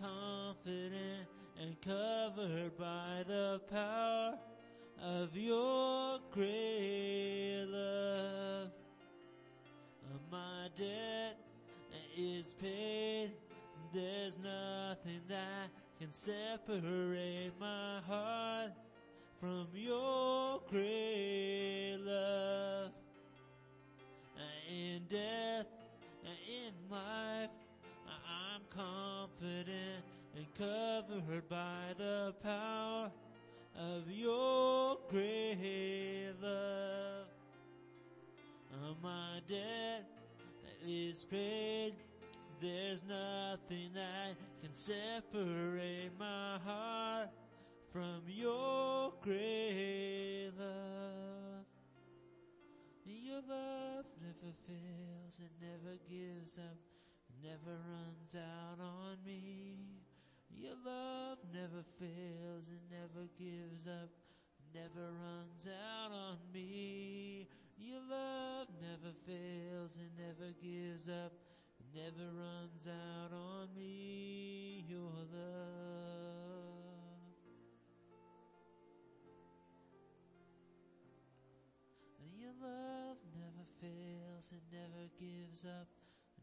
confident and covered by the power of your great love. My debt is paid. There's nothing that can separate my heart from your great love in death, and in life, confident and covered by the power of your great love. My debt is paid. There's nothing that can separate my heart from your great love. Your love never fails, it never gives up, never runs out on me. Your love never fails, and never gives up, never runs out on me. Your love never fails, and never gives up, never runs out on me. Your love. Your love never fails, and never gives up,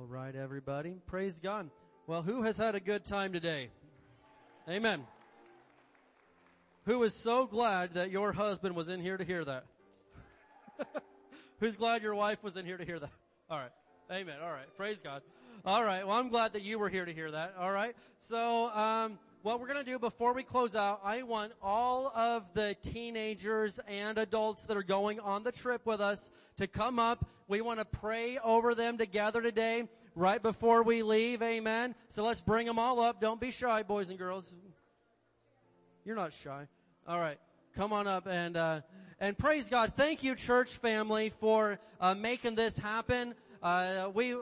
All right, everybody. Praise God. Well, who has had a good time today? Amen. Who is so glad that your husband was in here to hear that? Who's glad your wife was in here to hear that? All right. Amen. All right. Praise God. All right. Well, I'm glad that you were here to hear that. All right. So, um, what we're going to do before we close out, I want all of the teenagers and adults that are going on the trip with us to come up. We want to pray over them together today, right before we leave. Amen. So let's bring them all up. Don't be shy, boys and girls. You're not shy. All right. Come on up and, uh, and praise God. Thank you, church family, for, uh, making this happen. Uh, we, uh,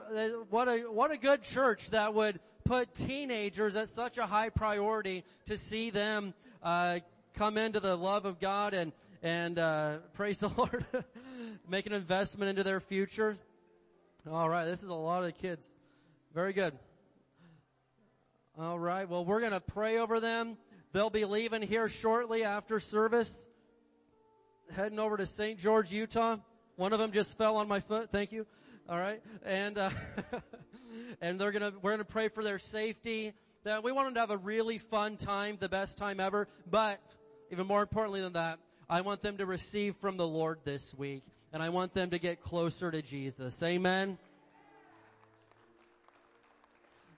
what a, what a good church that would put teenagers at such a high priority to see them, uh, come into the love of God and, and, uh, praise the Lord, make an investment into their future. All right. This is a lot of kids. Very good. All right. Well, we're to pray over them. They'll be leaving here shortly after service, heading over to St. George, Utah. One of them just fell on my foot. Thank you. All right, and uh, and they're gonna we're gonna pray for their safety. That we want them to have a really fun time, the best time ever. But even more importantly than that, I want them to receive from the Lord this week, and I want them to get closer to Jesus. Amen.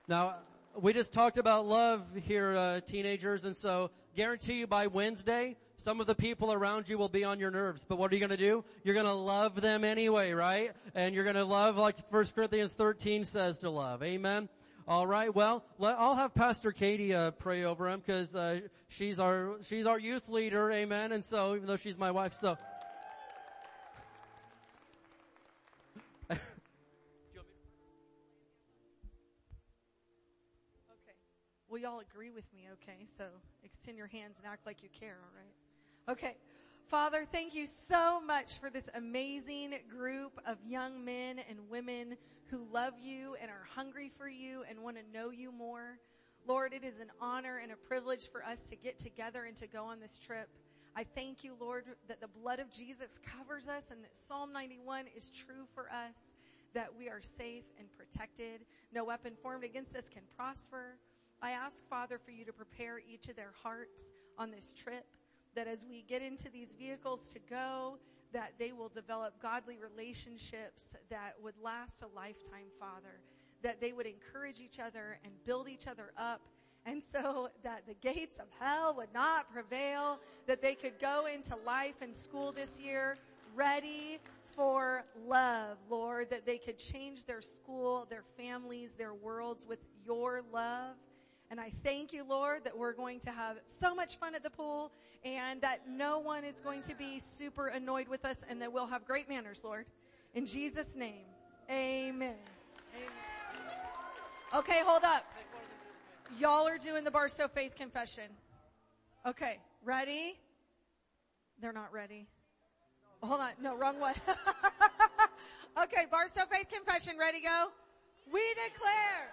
Now, we just talked about love here, uh, teenagers, and so guarantee you by Wednesday, some of the people around you will be on your nerves. But what are you going to do? You're going to love them anyway, right? And you're going to love like 1 Corinthians 13 says to love. Amen. All right. Well, let, I'll have Pastor Katie uh, pray over him because uh, she's our she's our youth leader. Amen. And so, even though she's my wife, so. Will y'all agree with me? Okay, so extend your hands and act like you care, alright? Okay. Father, thank you so much for this amazing group of young men and women who love you and are hungry for you and want to know you more. Lord, it is an honor and a privilege for us to get together and to go on this trip. I thank you, Lord, that the blood of Jesus covers us and that Psalm 91 is true for us, that we are safe and protected. No weapon formed against us can prosper. I ask, Father, for you to prepare each of their hearts on this trip that as we get into these vehicles to go, that they will develop godly relationships that would last a lifetime, Father. That they would encourage each other and build each other up. And so that the gates of hell would not prevail, that they could go into life and school this year ready for love, Lord, that they could change their school, their families, their worlds with your love. And I thank you, Lord, that we're going to have so much fun at the pool and that no one is going to be super annoyed with us and that we'll have great manners, Lord. In Jesus' name, amen. Okay, hold up. Y'all are doing the Barstow Faith Confession. Okay, ready? They're not ready. Hold on. No, wrong one. okay, Barstow Faith Confession. Ready, go? We declare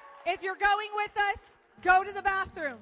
If you're going with us, go to the bathroom.